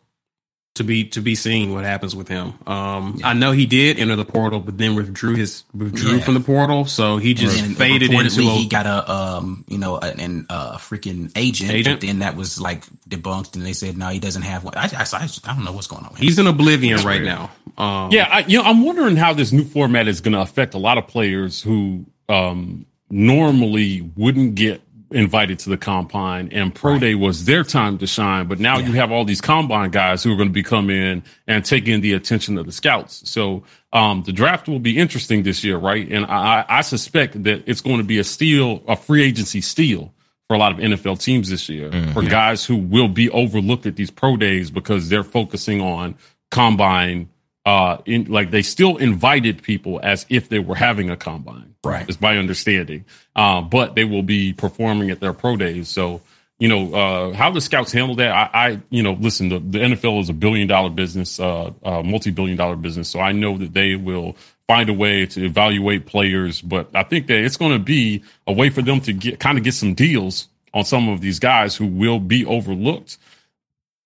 to be to be seen what happens with him. Um, yeah. I know he did enter the portal, but then withdrew his withdrew yeah. from the portal, so he just and faded into. A, he got a um, you know, an a freaking agent, agent. But then that was like debunked, and they said no, he doesn't have one. I I, I, I don't know what's going on. He's in oblivion That's right weird. now. Um, yeah, I, you know, I'm wondering how this new format is going to affect a lot of players who um normally wouldn't get invited to the combine and pro right. day was their time to shine but now yeah. you have all these combine guys who are going to be come in and taking the attention of the scouts so um, the draft will be interesting this year right and I, I suspect that it's going to be a steal a free agency steal for a lot of NFL teams this year mm-hmm. for guys who will be overlooked at these pro days because they're focusing on combine uh in like they still invited people as if they were having a combine right. is my understanding. Uh, but they will be performing at their pro days. So you know uh how the scouts handle that i, I you know listen the, the nfl is a billion dollar business uh, uh multi-billion dollar business. So i know that they will find a way to evaluate players but i think that it's going to be a way for them to get kind of get some deals on some of these guys who will be overlooked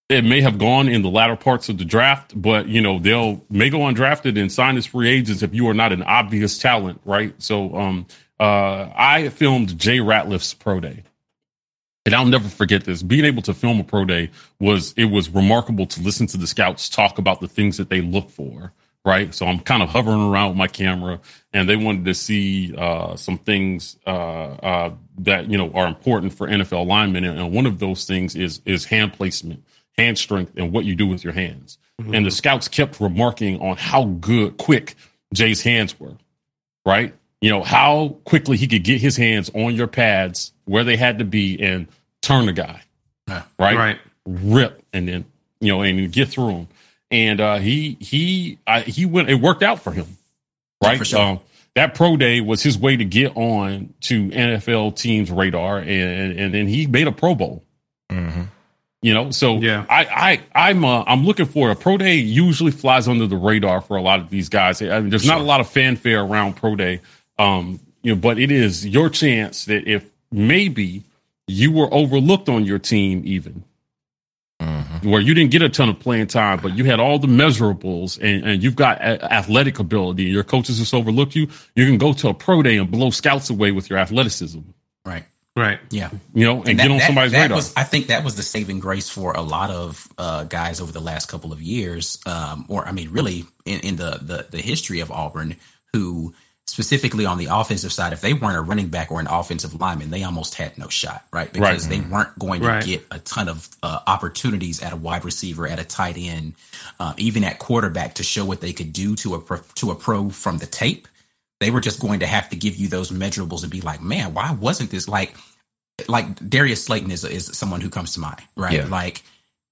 it may have gone in the latter parts of the draft, but you know they'll may go undrafted and sign as free agents if you are not an obvious talent, right? So, um, uh, I filmed Jay Ratliff's pro day, and I'll never forget this. Being able to film a pro day was it was remarkable to listen to the scouts talk about the things that they look for, right? So I'm kind of hovering around with my camera, and they wanted to see uh, some things uh, uh, that you know are important for NFL linemen, and one of those things is is hand placement hand strength and what you do with your hands. Mm-hmm. And the scouts kept remarking on how good, quick Jay's hands were, right? You know, how quickly he could get his hands on your pads where they had to be and turn the guy, yeah. right? Right. Rip and then, you know, and get through him. And uh, he, he, I, he went, it worked out for him, right? For sure. Um, that pro day was his way to get on to NFL teams' radar, and and then he made a Pro Bowl. Mm-hmm. You know, so yeah, I, I, I'm, uh, I'm looking for a pro day. Usually flies under the radar for a lot of these guys. I mean, there's sure. not a lot of fanfare around pro day, um, you know, but it is your chance that if maybe you were overlooked on your team, even mm-hmm. where you didn't get a ton of playing time, but you had all the measurables and, and you've got a- athletic ability. Your coaches just overlooked you. You can go to a pro day and blow scouts away with your athleticism. Right. Right. Yeah. You know, and, and that, get on somebody's that radar. Was, I think that was the saving grace for a lot of uh, guys over the last couple of years, um, or I mean, really in, in the, the the history of Auburn, who specifically on the offensive side, if they weren't a running back or an offensive lineman, they almost had no shot, right? Because right. they weren't going to right. get a ton of uh, opportunities at a wide receiver, at a tight end, uh, even at quarterback to show what they could do to a pro, to a pro from the tape. They were just going to have to give you those measurables and be like, man, why wasn't this like like Darius Slayton is is someone who comes to mind, right? Yeah. Like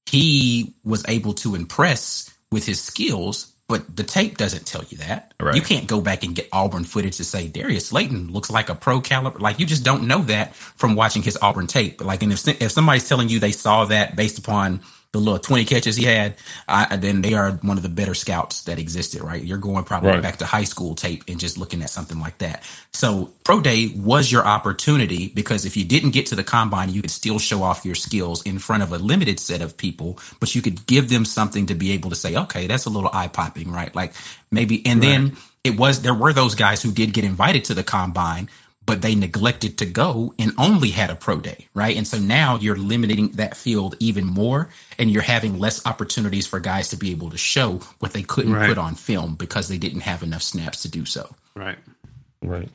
he was able to impress with his skills, but the tape doesn't tell you that. Right. You can't go back and get Auburn footage to say Darius Slayton looks like a pro caliber. Like you just don't know that from watching his Auburn tape. Like, and if if somebody's telling you they saw that based upon the little 20 catches he had, I, then they are one of the better scouts that existed, right? You're going probably right. back to high school tape and just looking at something like that. So pro day was your opportunity because if you didn't get to the combine, you could still show off your skills in front of a limited set of people, but you could give them something to be able to say, okay, that's a little eye popping, right? Like maybe, and right. then it was, there were those guys who did get invited to the combine, but they neglected to go and only had a pro day, right? And so now you're limiting that field even more and you're having less opportunities for guys to be able to show what they couldn't right. put on film because they didn't have enough snaps to do so. Right. Right.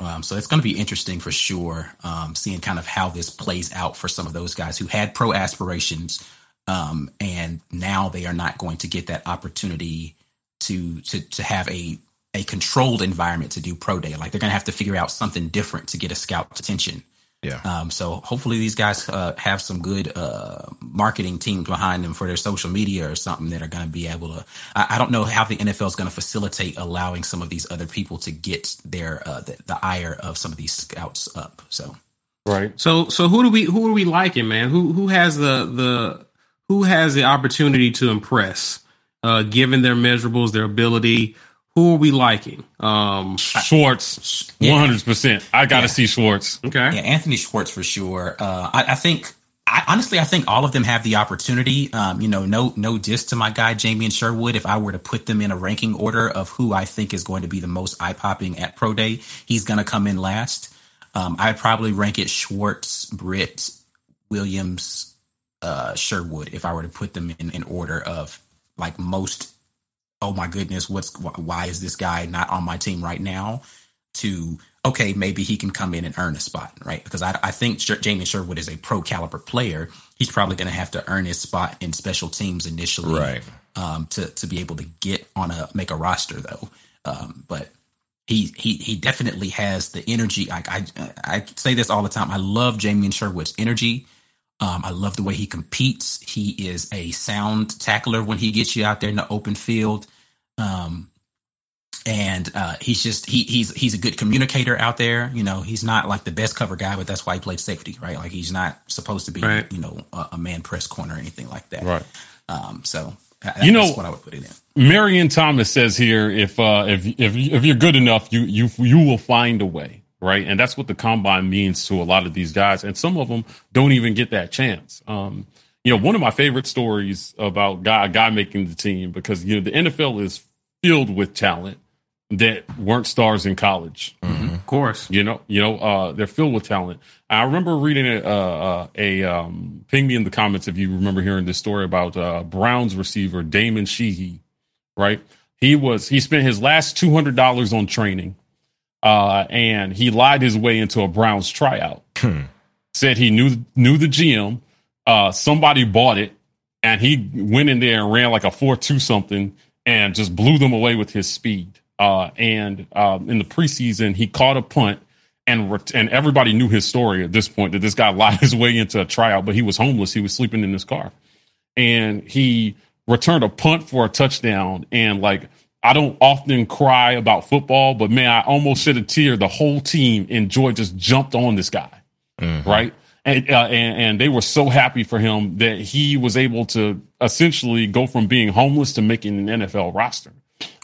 Um, so it's going to be interesting for sure, um, seeing kind of how this plays out for some of those guys who had pro aspirations, um, and now they are not going to get that opportunity to to to have a a controlled environment to do pro day. Like they're going to have to figure out something different to get a scout's attention. Yeah. Um, so hopefully these guys uh, have some good uh, marketing teams behind them for their social media or something that are going to be able to. I, I, don't know how the NFL is going to facilitate allowing some of these other people to get their uh, the, the ire of some of these scouts up. So. Right. So so who do we who are we liking, man? Who who has the the who has the opportunity to impress, uh, given their measurables, their ability? Who are we liking? Um, Schwartz, one hundred percent. I got to yeah. see Schwartz. Okay, yeah, Anthony Schwartz for sure. Uh, I, I, think. I, honestly, I think all of them have the opportunity. Um, you know, no, no diss to my guy Jamien Sherwood. If I were to put them in a ranking order of who I think is going to be the most eye popping at pro day, he's going to come in last. Um, I'd probably rank it Schwartz, Britt, Williams, uh, Sherwood if I were to put them in, in order of like most oh my goodness, what's why is this guy not on my team right now? To okay, maybe he can come in and earn a spot, right? Because I, I think Jamien Sherwood is a pro caliber player. He's probably going to have to earn his spot in special teams initially, right? Um, to to be able to get on a make a roster though. Um, but he he he definitely has the energy. I, I I say this all the time. I love Jamien Sherwood's energy. Um, I love the way he competes. He is a sound tackler when he gets you out there in the open field. Um, and uh, he's just he he's he's a good communicator out there. You know, he's not like the best cover guy, but that's why he played safety, right? Like he's not supposed to be, right. you know, a, a, man press corner or anything like that. Right. Um, so you know what I would put it in. Marion Thomas says here, if uh, if if if you're good enough, you you you will find a way right? And that's what the combine means to a lot of these guys. And some of them don't even get that chance. Um, you know, one of my favorite stories about guy, a guy making the team because you know the NFL is filled with talent that weren't stars in college. Mm-hmm. Of course, you know, you know, uh, they're filled with talent. I remember reading a, uh, a um, ping me in the comments if you remember hearing this story about uh, Browns receiver Damon Sheehy. Right, he was he spent his last two hundred dollars on training uh, and he lied his way into a Browns tryout. Hmm. Said he knew knew the GM. Uh, somebody bought it, and he went in there and ran like a four two something, and just blew them away with his speed. Uh, and um, in the preseason, he caught a punt, and re- and everybody knew his story at this point that this guy lied his way into a tryout, but he was homeless. He was sleeping in his car, and he returned a punt for a touchdown, and like I don't often cry about football, but man, I almost shed a tear. The whole team in enjoyed just jumped on this guy, mm-hmm. right? And, uh, and, and they were so happy for him that he was able to essentially go from being homeless to making an NFL roster.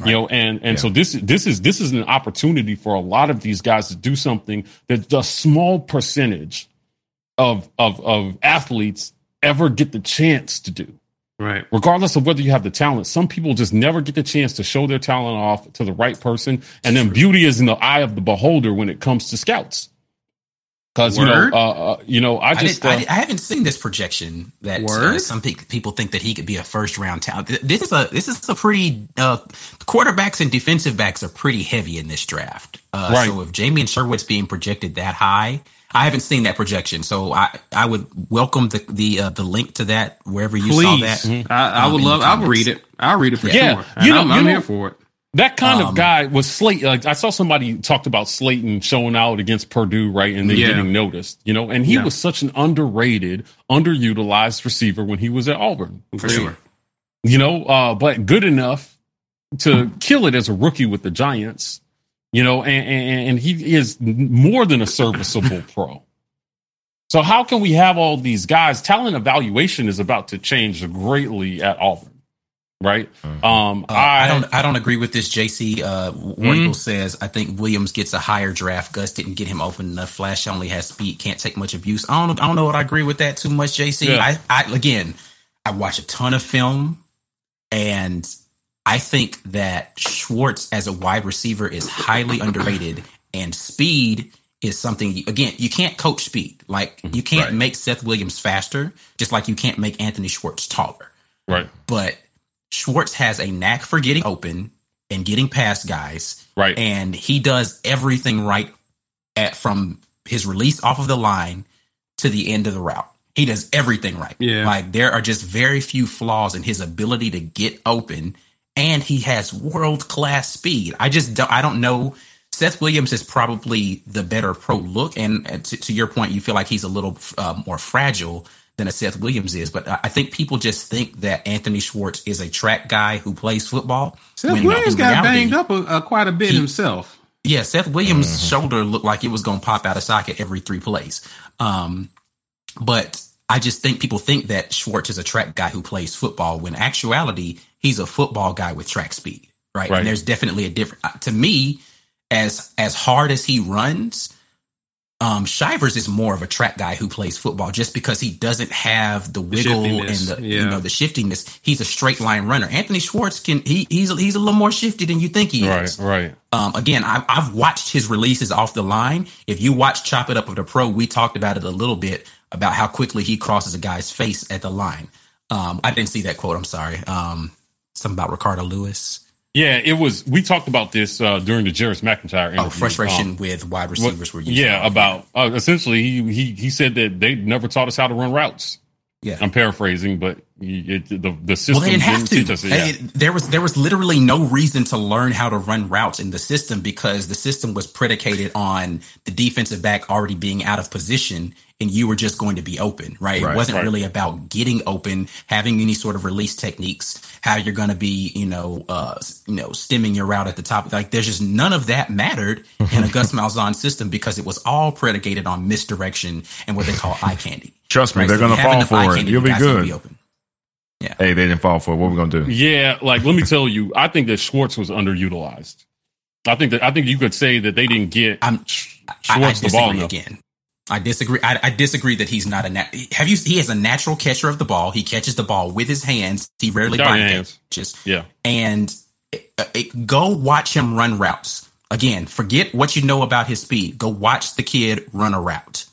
Right. You know, and and yeah. so this this is this is an opportunity for a lot of these guys to do something that a small percentage of of of athletes ever get the chance to do. Right. Regardless of whether you have the talent, some people just never get the chance to show their talent off to the right person. And then beauty is in the eye of the beholder when it comes to scouts. Because you know, uh, uh, you know, I just I, did, uh, I, I, haven't seen this projection that uh, some pe- people think that he could be a first round talent. This is a this is a pretty uh, quarterbacks and defensive backs are pretty heavy in this draft. Uh, right. So if Jamien Sherwood's being projected that high, I haven't seen that projection, so I I would welcome the the uh, the link to that wherever you Please. saw that. Mm-hmm. I, I um, would love. I will read it. I'll read it for yeah. sure. And you know, I'm, I'm you know, here for it. That kind um, of guy was Slate. Like I saw somebody talked about Slayton showing out against Purdue, right, and then yeah. getting noticed. You know, and he yeah. was such an underrated, underutilized receiver when he was at Auburn, for sure. You know, uh, but good enough to kill it as a rookie with the Giants. You know, and, and, and he is more than a serviceable pro. So how can we have all these guys? Talent evaluation is about to change greatly at Auburn right? Mm-hmm. Um, uh, I, I, don't I don't agree with this. JC uh, mm-hmm. says I think Williams gets a higher draft. Gus didn't get him open enough. Flash only has speed, can't take much abuse. I don't I don't know what I agree with that too much. JC, yeah. I, I again I watch a ton of film, and I think that Schwartz as a wide receiver is highly underrated, and speed is something again you can't coach speed like you mm-hmm. can't right. make Seth Williams faster just like you can't make Anthony Schwartz taller right but Schwartz has a knack for getting open and getting past guys. Right. And he does everything right at from his release off of the line to the end of the route. He does everything right. Yeah. Like there are just very few flaws in his ability to get open and he has world class speed. I just don't, I don't know. Seth Williams is probably the better pro look. And to, to your point, you feel like he's a little uh, more fragile than a Seth Williams is. But I think people just think that Anthony Schwartz is a track guy who plays football. Seth when, Williams got reality, banged up a, a, quite a bit he, himself. Yeah, Seth Williams' mm-hmm. shoulder looked like it was going to pop out of socket every three plays. Um, but I just think people think that Schwartz is a track guy who plays football when actuality he's a football guy with track speed, right? right. And there's definitely a different. Uh, to me, as as hard as he runs, um, Shivers is more of a track guy who plays football just because he doesn't have the wiggle the and the yeah. you know the shiftiness. He's a straight line runner. Anthony Schwartz can he he's he's a little more shifty than you think he is. Right, right. Um, again, I've I've watched his releases off the line. If you watch Chop It Up with the Pro, we talked about it a little bit about how quickly he crosses a guy's face at the line. Um, I didn't see that quote. I'm sorry. Um, something about Ricardo Louis. Yeah, it was. We talked about this uh, during the Jarris McIntyre interview. Oh, frustration um, with wide receivers. What, were yeah, about uh, essentially he he he said that they never taught us how to run routes. Yeah, I'm paraphrasing, but it, the the system well, they didn't have didn't to. Us, yeah. there was there was literally no reason to learn how to run routes in the system because the system was predicated on the defensive back already being out of position and you were just going to be open, right? right it wasn't right. really about getting open, having any sort of release techniques, how you're going to be, you know, uh, you know, stemming your route at the top. Like there's just none of that mattered in a Gus Malzahn system because it was all predicated on misdirection and what they call eye candy. Trust me, right? they're so going to fall for it. You'll be good. Be open. Yeah. Hey, they didn't fall for it. What are we going to do? Yeah, like let me tell you, I think that Schwartz was underutilized. I think that I think you could say that they didn't get I'm, Schwartz I, I the ball enough. again. I disagree. I, I, disagree that he's not a nat- have you. He is a natural catcher of the ball. He catches the ball with his hands. He rarely catches. Yeah, and it, uh, it, go watch him run routes. Again, forget what you know about his speed. Go watch the kid run a route.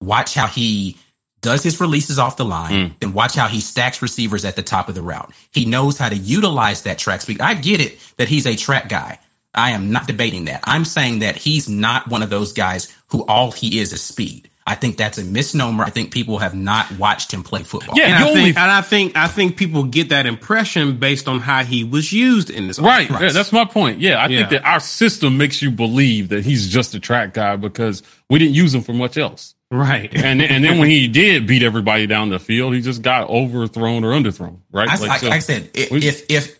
Watch how he does his releases off the line, mm. and watch how he stacks receivers at the top of the route. He knows how to utilize that track speed. I get it that he's a track guy. I am not debating that. I'm saying that he's not one of those guys who all he is is speed. I think that's a misnomer. I think people have not watched him play football. Yeah, and I, think, and I think I think people get that impression based on how he was used in this. Right, yeah, that's my point. Yeah, I yeah. think that our system makes you believe that he's just a track guy because we didn't use him for much else. Right, and and then when he did beat everybody down the field, he just got overthrown or underthrown. Right, I, like, so, I said, if if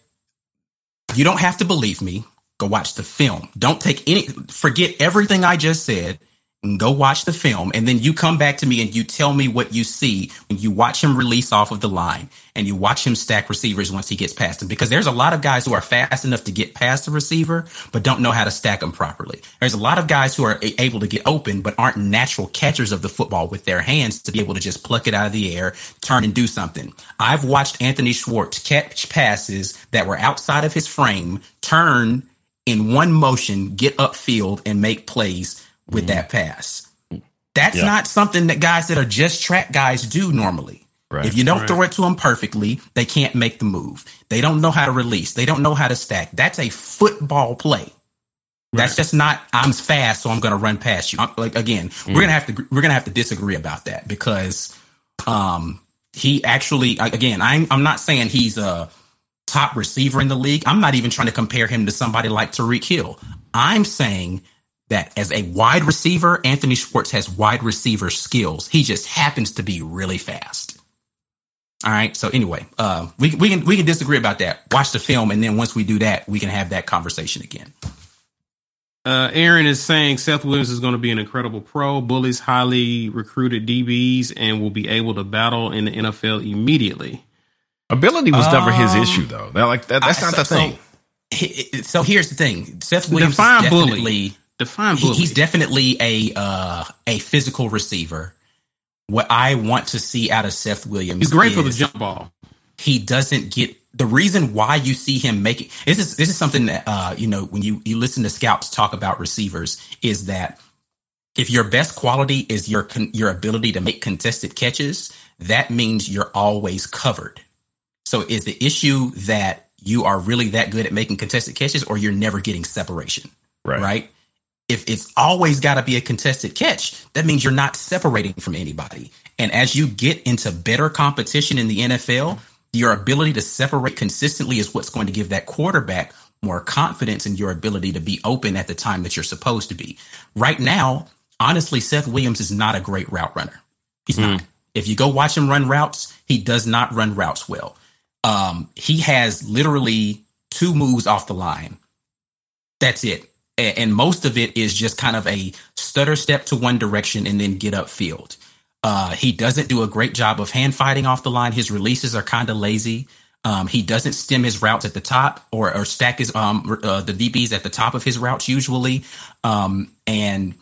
you don't have to believe me, Go watch the film. Don't take any, forget everything I just said go watch the film. And then you come back to me and you tell me what you see when you watch him release off of the line and you watch him stack receivers once he gets past them. Because there's a lot of guys who are fast enough to get past the receiver, but don't know how to stack them properly. There's a lot of guys who are able to get open, but aren't natural catchers of the football with their hands to be able to just pluck it out of the air, turn and do something. I've watched Anthony Schwartz catch passes that were outside of his frame, turn, in one motion get upfield and make plays with mm-hmm. that pass. That's yeah. not something that guys that are just track guys do normally. Right. If you don't right. throw it to them perfectly, they can't make the move. They don't know how to release. They don't know how to stack. That's a football play. That's right. just not. I'm fast, so I'm going to run past you. I'm, like again, mm. we're gonna have to we're gonna have to disagree about that because um, he actually again, I'm I'm not saying he's a top receiver in the league. I'm not even trying to compare him to somebody like Tyreek Hill. I'm saying that as a wide receiver, Anthony Schwartz has wide receiver skills. He just happens to be really fast. All right. So anyway, uh, we we can we can disagree about that. Watch the film, and then once we do that, we can have that conversation again. Uh, Aaron is saying Seth Williams is going to be an incredible pro, bullies highly recruited DBs, and will be able to battle in the NFL immediately. Ability was never his um, issue, though. That, like that, that's I, not so, the thing. So, so, here's the thing: Seth Williams Define is definitely bully. Define bully. He, he's definitely a uh, a physical receiver. What I want to see out of Seth Williams, he's great for the jump ball. He doesn't get the reason why you see him making this is this is something that uh, you know when you you listen to scouts talk about receivers is that if your best quality is your your ability to make contested catches, that means you're always covered. So is the issue that you are really that good at making contested catches or you're never getting separation? Right. Right? If it's always got to be a contested catch, that means you're not separating from anybody. And as you get into better competition in the NFL, your ability to separate consistently is what's going to give that quarterback more confidence in your ability to be open at the time that you're supposed to be. Right now, honestly, Seth Williams is not a great route runner. He's mm. not. If you go watch him run routes, he does not run routes well. Um, he has literally two moves off the line. That's it. And most of it is just kind of a stutter step to one direction and then get upfield. Uh, he doesn't do a great job of hand fighting off the line. His releases are kind of lazy. Um, he doesn't stem his routes at the top or, or stack his um, uh, the DBs at the top of his routes usually, um, and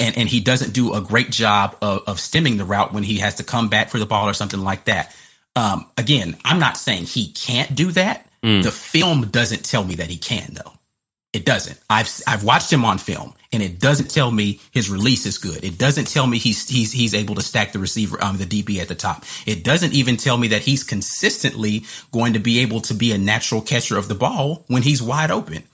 and and he doesn't do a great job of, of, stemming the route when he has to come back for the ball or something like that. Um, again, I'm not saying he can't do that. Mm. The film doesn't tell me that he can though. It doesn't. I've I've watched him on film and it doesn't tell me his release is good. It doesn't tell me he's he's he's able to stack the receiver um the DB at the top. It doesn't even tell me that he's consistently going to be able to be a natural catcher of the ball when he's wide open.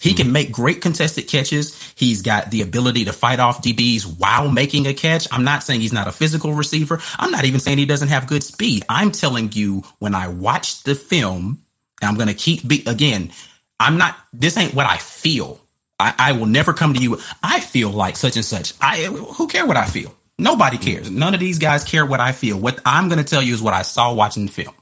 He can make great contested catches. He's got the ability to fight off DBs while making a catch. I'm not saying he's not a physical receiver. I'm not even saying he doesn't have good speed. I'm telling you when I watched the film, I'm going to keep be, again, I'm not this ain't what I feel. I, I will never come to you. I feel like such and such. I who care what I feel? Nobody cares. None of these guys care what I feel. What I'm going to tell you is what I saw watching the film.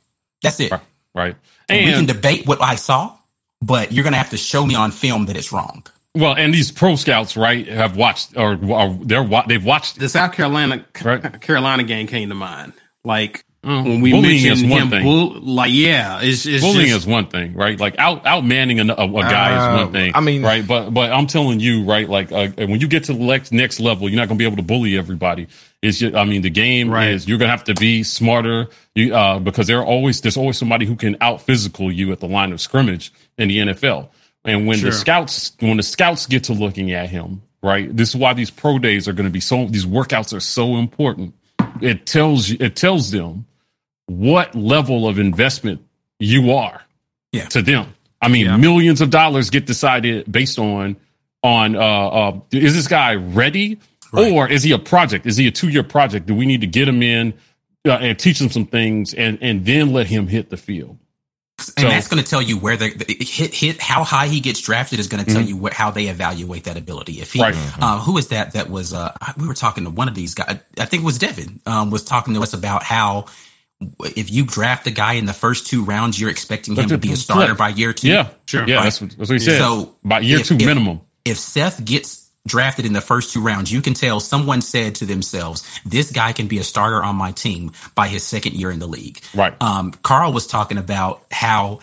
That's it. Right. And, and we can debate what I saw, but you're going to have to show me on film that it's wrong. Well, and these pro scouts, right, have watched or, or they're they've watched the South Carolina right? Carolina game came to mind. Like Mm. When we bullying mentioned him, bull, like yeah, it's, it's bullying just, is one thing, right? Like out outmanning a, a, guy uh, is one thing. I mean, right? But but I'm telling you, right? Like uh, when you get to the next level, you're not going to be able to bully everybody. It's just, I mean, the game right. is you're going to have to be smarter. You uh, because there are always there's always somebody who can out physical you at the line of scrimmage in the NFL. And when sure. the scouts when the scouts get to looking at him, right? This is why these pro days are going to be so. These workouts are so important. It tells you. It tells them what level of investment you are yeah. to them. I mean, yeah. millions of dollars get decided based on on uh, uh is this guy ready right. or is he a project? Is he a two year project? Do we need to get him in uh, and teach him some things and and then let him hit the field? And so, that's going to tell you where the, the, hit hit how high he gets drafted is going to tell mm-hmm. you what, how they evaluate that ability. If he, right. uh, who is that? That was uh, we were talking to one of these guys. I think it was Devin um, was talking to us about how if you draft a guy in the first two rounds, you're expecting him to be a starter by year two. Yeah, sure. Yeah, right? that's, what, that's what he said. So by year if, two if, minimum. If Seth gets drafted in the first two rounds, you can tell someone said to themselves, "This guy can be a starter on my team by his second year in the league." Right. Um, Carl was talking about how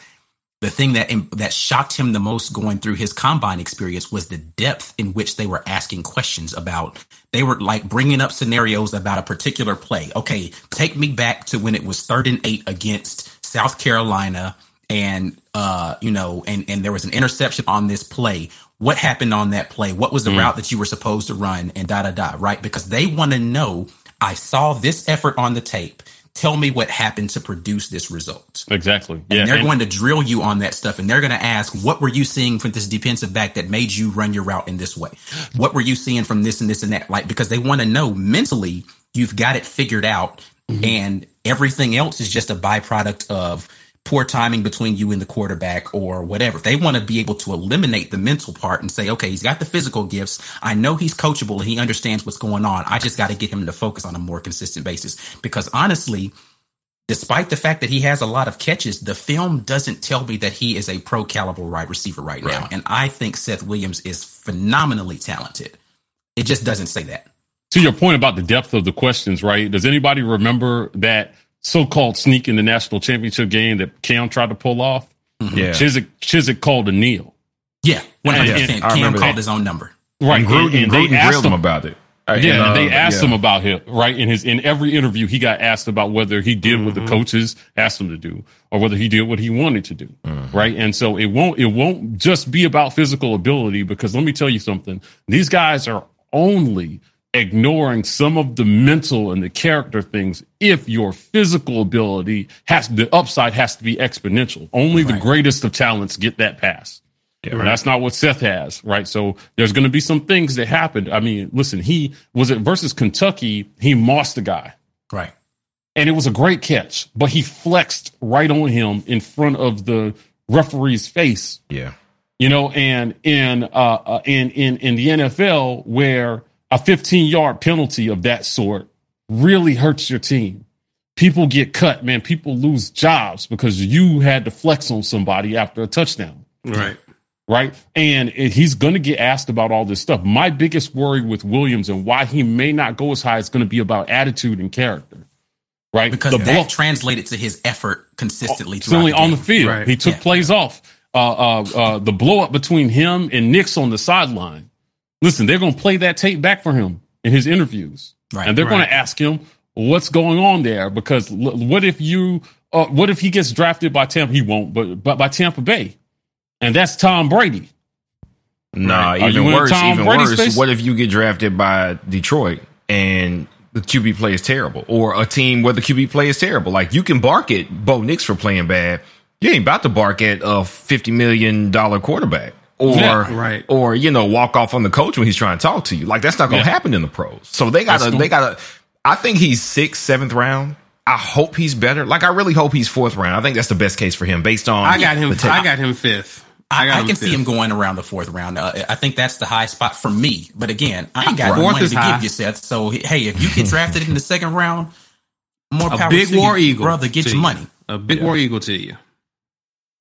the thing that that shocked him the most going through his combine experience was the depth in which they were asking questions about they were like bringing up scenarios about a particular play okay take me back to when it was third and eight against south carolina and uh you know and and there was an interception on this play what happened on that play? What was the mm. route that you were supposed to run and da da da, right? Because they want to know I saw this effort on the tape. Tell me what happened to produce this result. Exactly. And yeah, they're and- going to drill you on that stuff and they're going to ask, what were you seeing from this defensive back that made you run your route in this way? What were you seeing from this and this and that? Like, because they want to know mentally, you've got it figured out mm-hmm. and everything else is just a byproduct of poor timing between you and the quarterback or whatever. They want to be able to eliminate the mental part and say, okay, he's got the physical gifts. I know he's coachable and he understands what's going on. I just got to get him to focus on a more consistent basis because honestly, despite the fact that he has a lot of catches, the film doesn't tell me that he is a pro caliber wide receiver right, right now. And I think Seth Williams is phenomenally talented. It just doesn't say that. To your point about the depth of the questions, right? Does anybody remember that so-called sneak in the national championship game that Cam tried to pull off. Mm-hmm. Yeah, Chizik Chizik called a kneel. Yeah, one hundred percent. Cam called that. his own number. Right, and, Gruden, and, and Gruden they asked him about it. Yeah, uh, they asked yeah. him about him. Right in his in every interview, he got asked about whether he did mm-hmm. what the mm-hmm. coaches asked him to do, or whether he did what he wanted to do. Mm-hmm. Right, and so it won't it won't just be about physical ability because let me tell you something: these guys are only ignoring some of the mental and the character things if your physical ability has the upside has to be exponential. Only right. the greatest of talents get that pass. Yeah, right. That's not what Seth has, right? So there's going to be some things that happened. I mean, listen, he was it versus Kentucky, he mossed the guy. Right. And it was a great catch, but he flexed right on him in front of the referee's face. Yeah. You know, and in uh, uh in in in the NFL where a 15 yard penalty of that sort really hurts your team. People get cut, man. People lose jobs because you had to flex on somebody after a touchdown. Right. Right. And he's going to get asked about all this stuff. My biggest worry with Williams and why he may not go as high is going to be about attitude and character. Right. Because the that translated to his effort consistently. Consistently the on the field. Right. He took yeah. plays off. Uh, uh, uh, the blow up between him and Nix on the sideline listen, they're going to play that tape back for him in his interviews. Right. And they're right. going to ask him what's going on there because what if you, uh, what if he gets drafted by Tampa? He won't, but, but by Tampa Bay. And that's Tom Brady. Nah, right. even worse, even Brady's worse. Face? What if you get drafted by Detroit and the QB play is terrible, or a team where the QB play is terrible? Like you can bark at Bo Nix for playing bad. You ain't about to bark at a fifty million dollar quarterback or yeah, right. or you know walk off on the coach when he's trying to talk to you. Like that's not going to yeah. happen in the pros. So they got to they got to. I think he's sixth, seventh round. I hope he's better. Like I really hope he's fourth round. I think that's the best case for him based on. I got him. I got him fifth. I, I, I can see him going around the fourth round. Uh, I think that's the high spot for me. But again, I ain't got right. money to high. give you, Seth. So hey, if you get drafted in the second round, more a power big to war you, eagle, brother. Get your you. money. A big yeah. war eagle to you.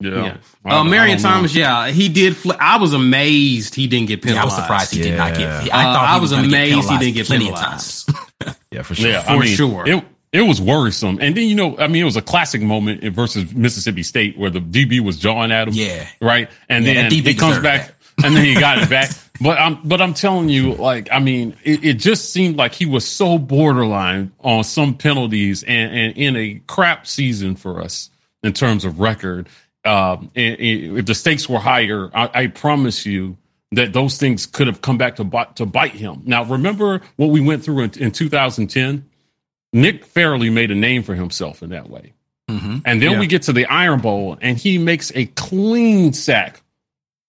Yeah. yeah. Uh, Marion Thomas, know. yeah, he did. Fl- I was amazed he didn't get penalized. Yeah, I was surprised he yeah. did not get. I, uh, thought I was amazed he didn't get plenty penalized. of times. yeah, for sure. Yeah, for I mean, sure. It, it was worrisome. And then, you know, I mean, it was a classic moment versus Mississippi State where the DB was jawing at him. Yeah. Right. And yeah, then he comes back that. and then he got it back. But I'm, but I'm telling you, like, I mean, it, it, just seemed like he was so borderline on some penalties and, and in a crap season for us in terms of record um, if the stakes were higher, I, I, promise you that those things could have come back to bite, to bite him. Now, remember what we went through in, in 2010? Nick Fairley made a name for himself in that way. Mm-hmm. And then yeah. we get to the Iron Bowl, and he makes a clean sack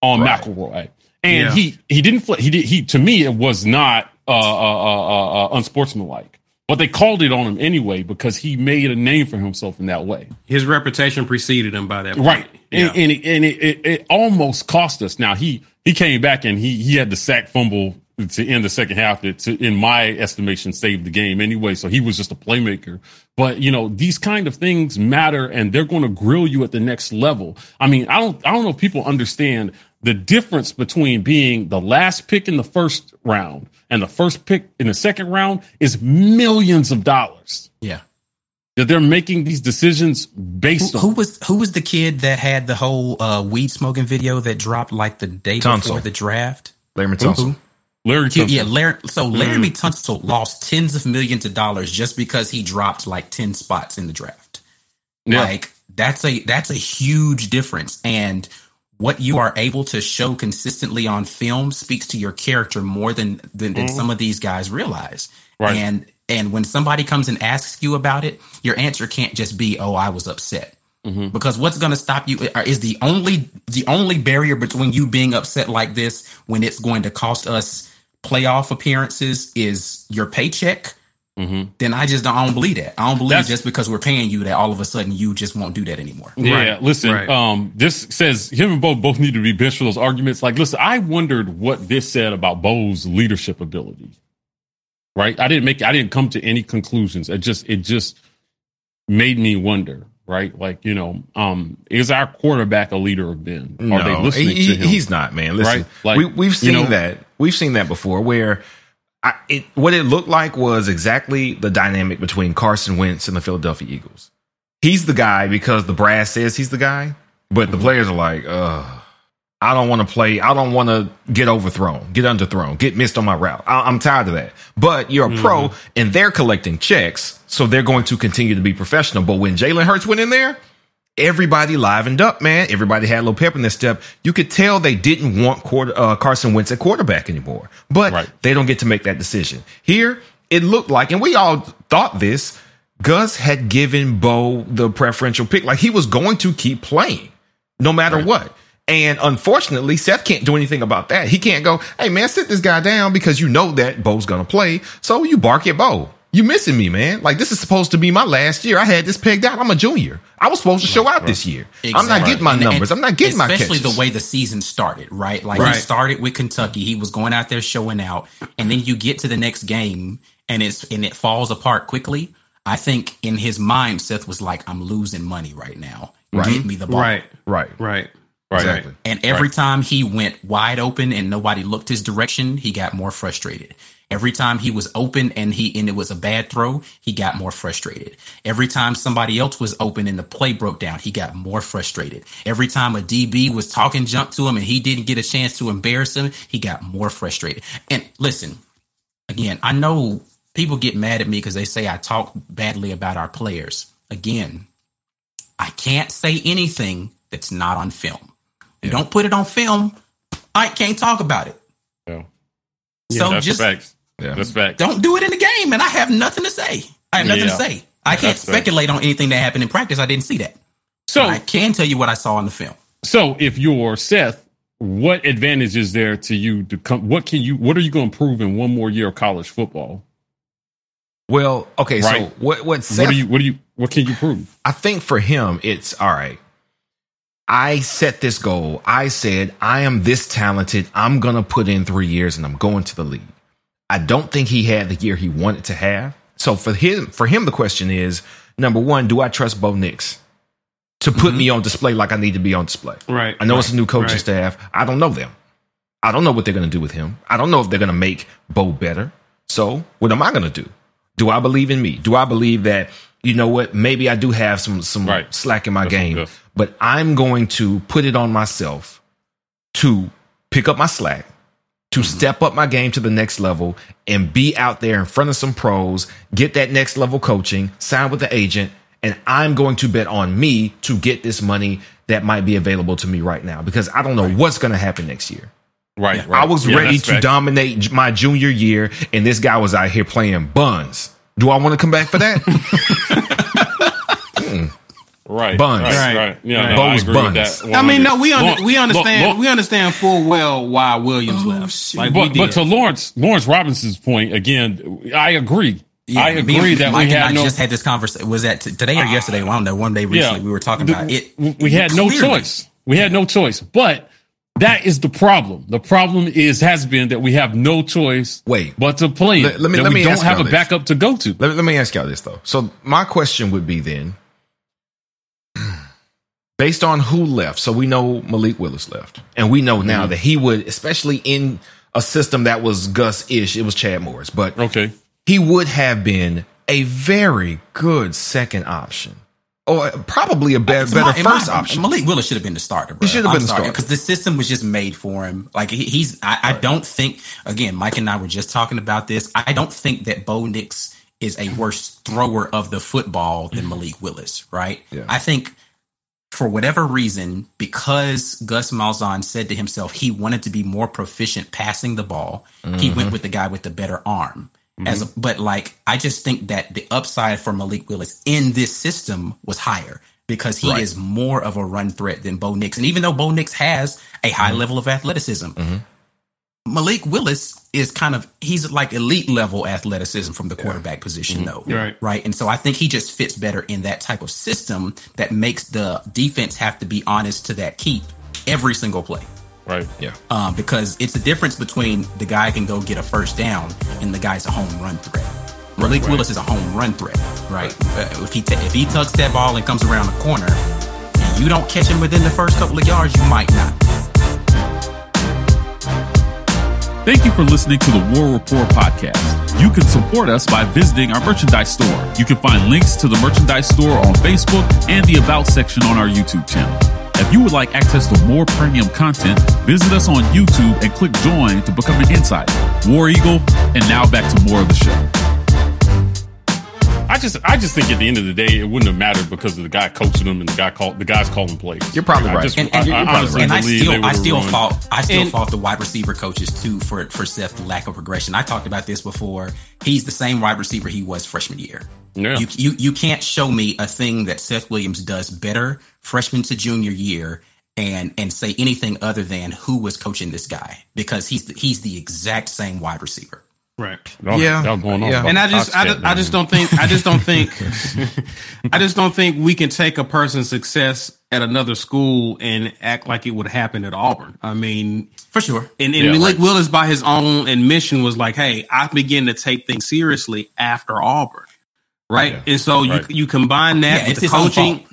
on right. McElroy. And yeah. he he didn't he did he to me it was not uh, uh, uh, uh unsportsmanlike. But they called it on him anyway because he made a name for himself in that way. His reputation preceded him by that point. Right. Yeah. And, and, it, and it, it, it, almost cost us. Now, he, he came back and he, he had the sack fumble to end the second half that, to, in my estimation, saved the game anyway. So he was just a playmaker. But, you know, these kind of things matter and they're going to grill you at the next level. I mean, I don't, I don't know if people understand the difference between being the last pick in the first round and the first pick in the second round is millions of dollars. Yeah. That they're making these decisions based who, on. Who was who was the kid that had the whole uh, weed smoking video that dropped like the day Tunsil. before the draft? Larry Tunsil. Larry Tunsil. Yeah, Larry, so Larry mm. Tunsil lost tens of millions of dollars just because he dropped like 10 spots in the draft. Yeah. Like that's a that's a huge difference. And what you are able to show consistently on film speaks to your character more than than, than mm-hmm. some of these guys realize. Right. And and when somebody comes and asks you about it, your answer can't just be, "Oh, I was upset." Mm-hmm. Because what's going to stop you uh, is the only the only barrier between you being upset like this when it's going to cost us playoff appearances is your paycheck Mm-hmm. then I just don't, I don't believe that. I don't believe That's, just because we're paying you that all of a sudden you just won't do that anymore. Yeah, right. listen, right. um, this says him and Bo both need to be benched for those arguments. Like, listen, I wondered what this said about Bo's leadership ability. Right? I didn't make I didn't come to any conclusions. It just it just made me wonder. Right, like you know, um, is our quarterback a leader of men? Are no, they listening he, to him? He's not, man. Listen, right? like, we, we've seen you know, that. We've seen that before, where I, it, what it looked like was exactly the dynamic between Carson Wentz and the Philadelphia Eagles. He's the guy because the brass says he's the guy, but the mm-hmm. players are like, Ugh, I don't want to play. I don't want to get overthrown, get underthrown, get missed on my route. I, am tired of that. But you're a mm-hmm. pro and they're collecting checks, so they're going to continue to be professional. But when Jalen Hurts went in there, everybody livened up, man. Everybody had a little pep in their step. You could tell they didn't want quarter, uh, Carson Wentz at quarterback anymore, but right. they don't get to make that decision. Here, it looked like, and we all thought this, Gus had given Bo the preferential pick. Like he was going to keep playing no matter right. what. And unfortunately, Seth can't do anything about that. He can't go, hey man, sit this guy down because you know that Bo's gonna play. So you bark at Bo you missing me, man. Like this is supposed to be my last year. I had this pegged out. I'm a junior. I was supposed to show out right. this year. Exactly. I'm not getting my numbers. And, I'm not getting my catches. especially the way the season started, right? Like right. he started with Kentucky. He was going out there showing out, and then you get to the next game, and it's and it falls apart quickly. I think in his mind, Seth was like, "I'm losing money right now. Right. Get me the ball." Right. Right. Right. Right. Exactly. And every right. time he went wide open and nobody looked his direction, he got more frustrated. Every time he was open and he and it was a bad throw, he got more frustrated. Every time somebody else was open and the play broke down, he got more frustrated. Every time a DB was talking jump to him and he didn't get a chance to embarrass him, he got more frustrated. And listen, again, I know people get mad at me because they say I talk badly about our players. Again, I can't say anything that's not on film. You don't put it on film, I can't talk about it. Yeah. So yeah, just yeah. That's fact. Don't do it in the game, and I have nothing to say. I have nothing yeah. to say. I can't That's speculate fact. on anything that happened in practice. I didn't see that. So but I can tell you what I saw in the film. So if you're Seth, what advantage is there to you to come? What can you? What are you going to prove in one more year of college football? Well, okay. Right? So what? What? Seth, what do you? What do you? What can you prove? I think for him, it's all right. I set this goal. I said, I am this talented. I'm going to put in three years and I'm going to the league. I don't think he had the year he wanted to have. So for him, for him, the question is number one, do I trust Bo Nix to put mm-hmm. me on display like I need to be on display? Right. I know right, it's a new coaching right. staff. I don't know them. I don't know what they're going to do with him. I don't know if they're going to make Bo better. So what am I going to do? Do I believe in me? Do I believe that you know what? Maybe I do have some some right. slack in my That's game, but I'm going to put it on myself to pick up my slack to step up my game to the next level and be out there in front of some pros, get that next level coaching, sign with the agent, and I'm going to bet on me to get this money that might be available to me right now because I don't know right. what's going to happen next year. Right, yeah. right. I was yeah, ready to fact. dominate my junior year, and this guy was out here playing buns. Do I want to come back for that? Right, buns, right, right. Yeah, right. No, buns. I, I mean, no, we under, we understand we understand full well why Williams oh, left. Like, but, but to Lawrence Lawrence Robinson's point again, I agree. Yeah, I agree that Mike we had and I no, just had this conversation. Was that today or uh, yesterday? Well, I don't know. One day recently, yeah, we were talking about it. We had no choice. We had no choice. But that is the problem. The problem is has been that we have no choice. Wait, but to play. Let, let me. Let we me don't have a this. backup to go to. Let me, let me ask y'all this though. So my question would be then based on who left. So we know Malik Willis left, and we know now mm-hmm. that he would, especially in a system that was Gus ish, it was Chad Morris, but okay, he would have been a very good second option. Or probably a better, better first my, option. Malik Willis should have been the starter. Bro. He should have been the starter because the system was just made for him. Like he's, I, I, don't think. Again, Mike and I were just talking about this. I don't think that Bo Nix is a worse thrower of the football than Malik Willis. Right? Yeah. I think for whatever reason, because Gus Malzahn said to himself he wanted to be more proficient passing the ball, mm-hmm. he went mm-hmm. with the guy with the better arm. Mm-hmm. As a, but like I just think that the upside for Malik Willis in this system was higher because he right. is more of a run threat than Bo Nix. And even though Bo Nix has a high mm-hmm. level of athleticism, mm-hmm. Malik Willis is kind of he's like elite level athleticism from the quarterback position mm-hmm. though. Right. Right. And so I think he just fits better in that type of system that makes the defense have to be honest to that keep every single play. Right. Yeah. Um, because it's the difference between the guy can go get a first down and the guy's a home run threat. Malik right. Willis is a home run threat, right? right. Uh, if he t- if he tucks that ball and comes around the corner, and you don't catch him within the first couple of yards, you might not. Thank you for listening to the War Report podcast. You can support us by visiting our merchandise store. You can find links to the merchandise store on Facebook and the About section on our YouTube channel. If you would like access to more premium content, visit us on YouTube and click join to become an insider. War Eagle, and now back to more of the show. I just I just think at the end of the day it wouldn't have mattered because of the guy coaching them and the guy called the guys calling plays. You're probably right. Just, and, and, I, I, right. and I still I still fault I still and, fault the wide receiver coaches too for for Seth's lack of progression. I talked about this before. He's the same wide receiver he was freshman year. Yeah. You, you you can't show me a thing that Seth Williams does better freshman to junior year and and say anything other than who was coaching this guy because he's the, he's the exact same wide receiver. Right. Oh, yeah. yeah. And I just, I, I just don't think, I just don't think, I just don't think we can take a person's success at another school and act like it would happen at Auburn. I mean, for sure. And, and yeah, Malik right. Willis, by his own admission, was like, "Hey, I begin to take things seriously after Auburn." Right. Yeah. And so right. you you combine that yeah, with the coaching,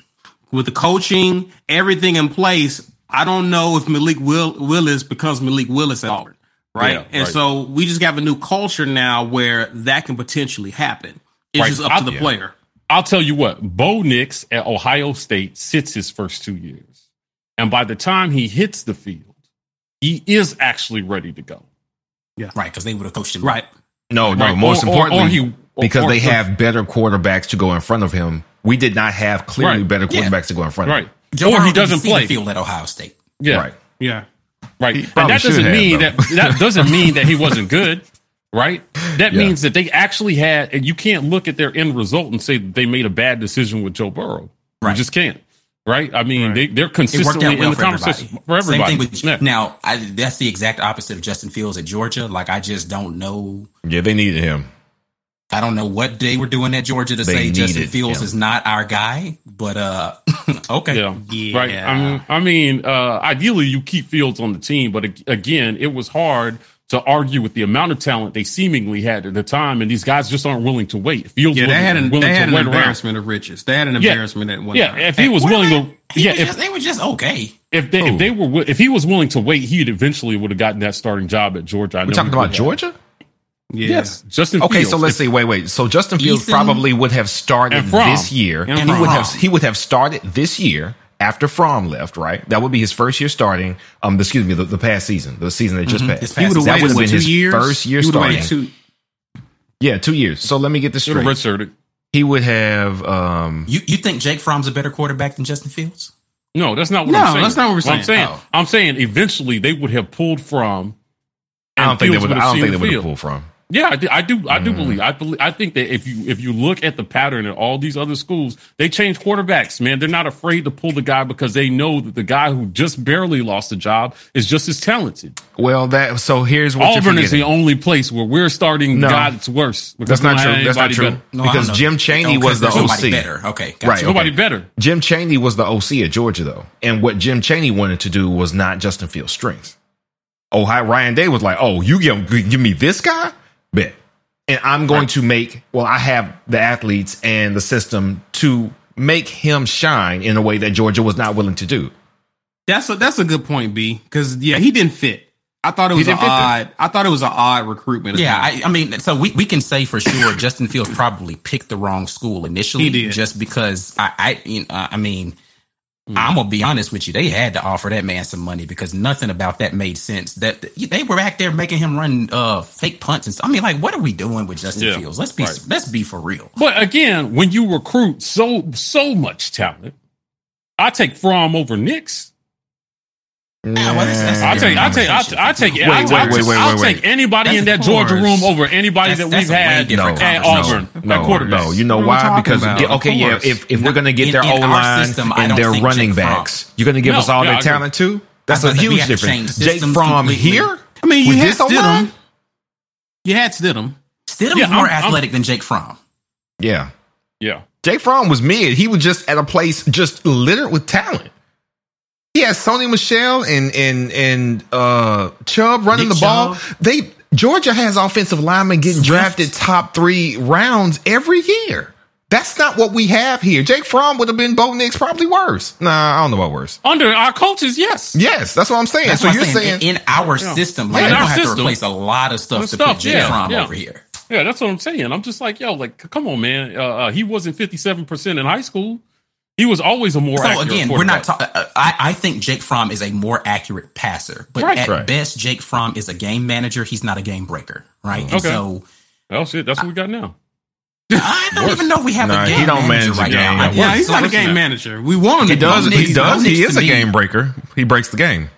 with the coaching, everything in place. I don't know if Malik Will, Willis becomes Malik Willis at Auburn right? Yeah, and right. so we just have a new culture now where that can potentially happen. It's right. just up I'll, to the player. I'll tell you what, Bo Nix at Ohio State sits his first two years. And by the time he hits the field, he is actually ready to go. Yeah. Right. Because they would have coached him. Right. No, no. Right. Most or, importantly, or, or he, because they have better quarterbacks to go in front of him. We did not have clearly right. better quarterbacks yeah. to go in front right. of him. Joe or he doesn't play. field at Ohio State. Yeah. Right. Yeah. Right. And that doesn't have, mean though. that that doesn't mean that he wasn't good. Right. That yeah. means that they actually had, and you can't look at their end result and say they made a bad decision with Joe Burrow. Right. You just can't. Right. I mean, right. they, are consistently well in the for conversation everybody. for everybody. Same thing with, yeah. Now, I, that's the exact opposite of Justin Fields at Georgia. Like, I just don't know. Yeah, they needed him. I don't know what they were doing at Georgia to they say Justin Fields him. is not our guy, but uh, okay, yeah, yeah. right. I mean, I mean uh, ideally you keep Fields on the team, but again, it was hard to argue with the amount of talent they seemingly had at the time, and these guys just aren't willing to wait. Fields, yeah, they had an, they had an embarrassment around. of riches. They had an embarrassment yeah. at one. Yeah, time. if he was willing to, yeah, if just, they were just okay. If they, if they were, if he was willing to wait, he would eventually would have gotten that starting job at Georgia. I we're talking about Georgia. Yeah. Yes, Justin. Fields. Okay, Fields. so let's see. Wait, wait. So Justin Fields Ethan, probably would have started this year. And, he would have he would have started this year after Fromm left, right? That would be his first year starting. Um, excuse me, the, the past season, the season that just mm-hmm. passed. He would that would have been his years? first year starting. Two. Yeah, two years. So let me get this straight. Redshirted. He would have. Um, you you think Jake Fromm's a better quarterback than Justin Fields? No, that's not what no, I'm saying. that's not what we're saying. I'm saying, oh. I'm saying eventually they would have pulled Fromm. I don't think they would. I don't think they would have pulled Fromm. Yeah, I do. I do, I do mm. believe. I believe. I think that if you if you look at the pattern in all these other schools, they change quarterbacks. Man, they're not afraid to pull the guy because they know that the guy who just barely lost the job is just as talented. Well, that so here's what Auburn is the only place where we're starting no, guy that's worse. That's not true. That's not true. No, because Jim Chaney was the OC. Better. Okay, gotcha. right. Nobody better. Jim Chaney was the OC at Georgia though, and what Jim Chaney wanted to do was not Justin Fields' strengths. Oh, hi, Ryan Day was like, "Oh, you give give me this guy." Bet and I'm going right. to make well, I have the athletes and the system to make him shine in a way that Georgia was not willing to do. That's a that's a good point, B. Because yeah, he didn't fit. I thought it was an odd. I thought it was an odd recruitment. Yeah, I, I, mean, so we, we can say for sure Justin Fields probably picked the wrong school initially, just because I I you know, I mean Mm. I'm gonna be honest with you. They had to offer that man some money because nothing about that made sense. That they were back there making him run uh, fake punts and stuff. I mean, like, what are we doing with Justin yeah, Fields? Let's be right. let's be for real. But again, when you recruit so so much talent, I take Fromm over Nix. Nah, well, that's, that's I'll take, I'll take, I'll, I'll take, wait, I'll, wait, wait, wait, I'll wait, take anybody in that Georgia room over anybody that we've had no, at Auburn no, at quarterback. No, you know why? Because okay, yeah, if if we're gonna get their O line and their running backs, you're gonna give us all their talent too. That's a huge difference. Jake Fromm here. I mean, you had Stidham. You had Stidham. Stidham's yeah, more athletic than Jake Fromm. Yeah, yeah. Jake Fromm was mid. He was just at a place just littered with talent. He has Sony Michel and and and uh, Chubb running Nick the ball. Chubb. They Georgia has offensive linemen getting Swift. drafted top three rounds every year. That's not what we have here. Jake Fromm would have been Bo Nix probably worse. Nah, I don't know about worse. Under our coaches, yes. Yes, that's what I'm saying. That's so you're saying, saying, in our yeah. system, like yeah, we don't have system. to replace a lot of stuff to stuff, put Jake yeah, Fromm yeah. over here. Yeah, that's what I'm saying. I'm just like, yo, like, come on, man. Uh, uh, he wasn't 57% in high school. He was always a more. So again, we're not. talking. Uh, I, I think Jake Fromm is a more accurate passer, but right, at right. best, Jake Fromm is a game manager. He's not a game breaker, right? Okay. And so, oh shit, that's what we got now. I don't even know we have nah, a game he don't manager manage right game. now. Yeah, he's not a game manager. We want him. He does. He does. He is a game breaker. He breaks the game.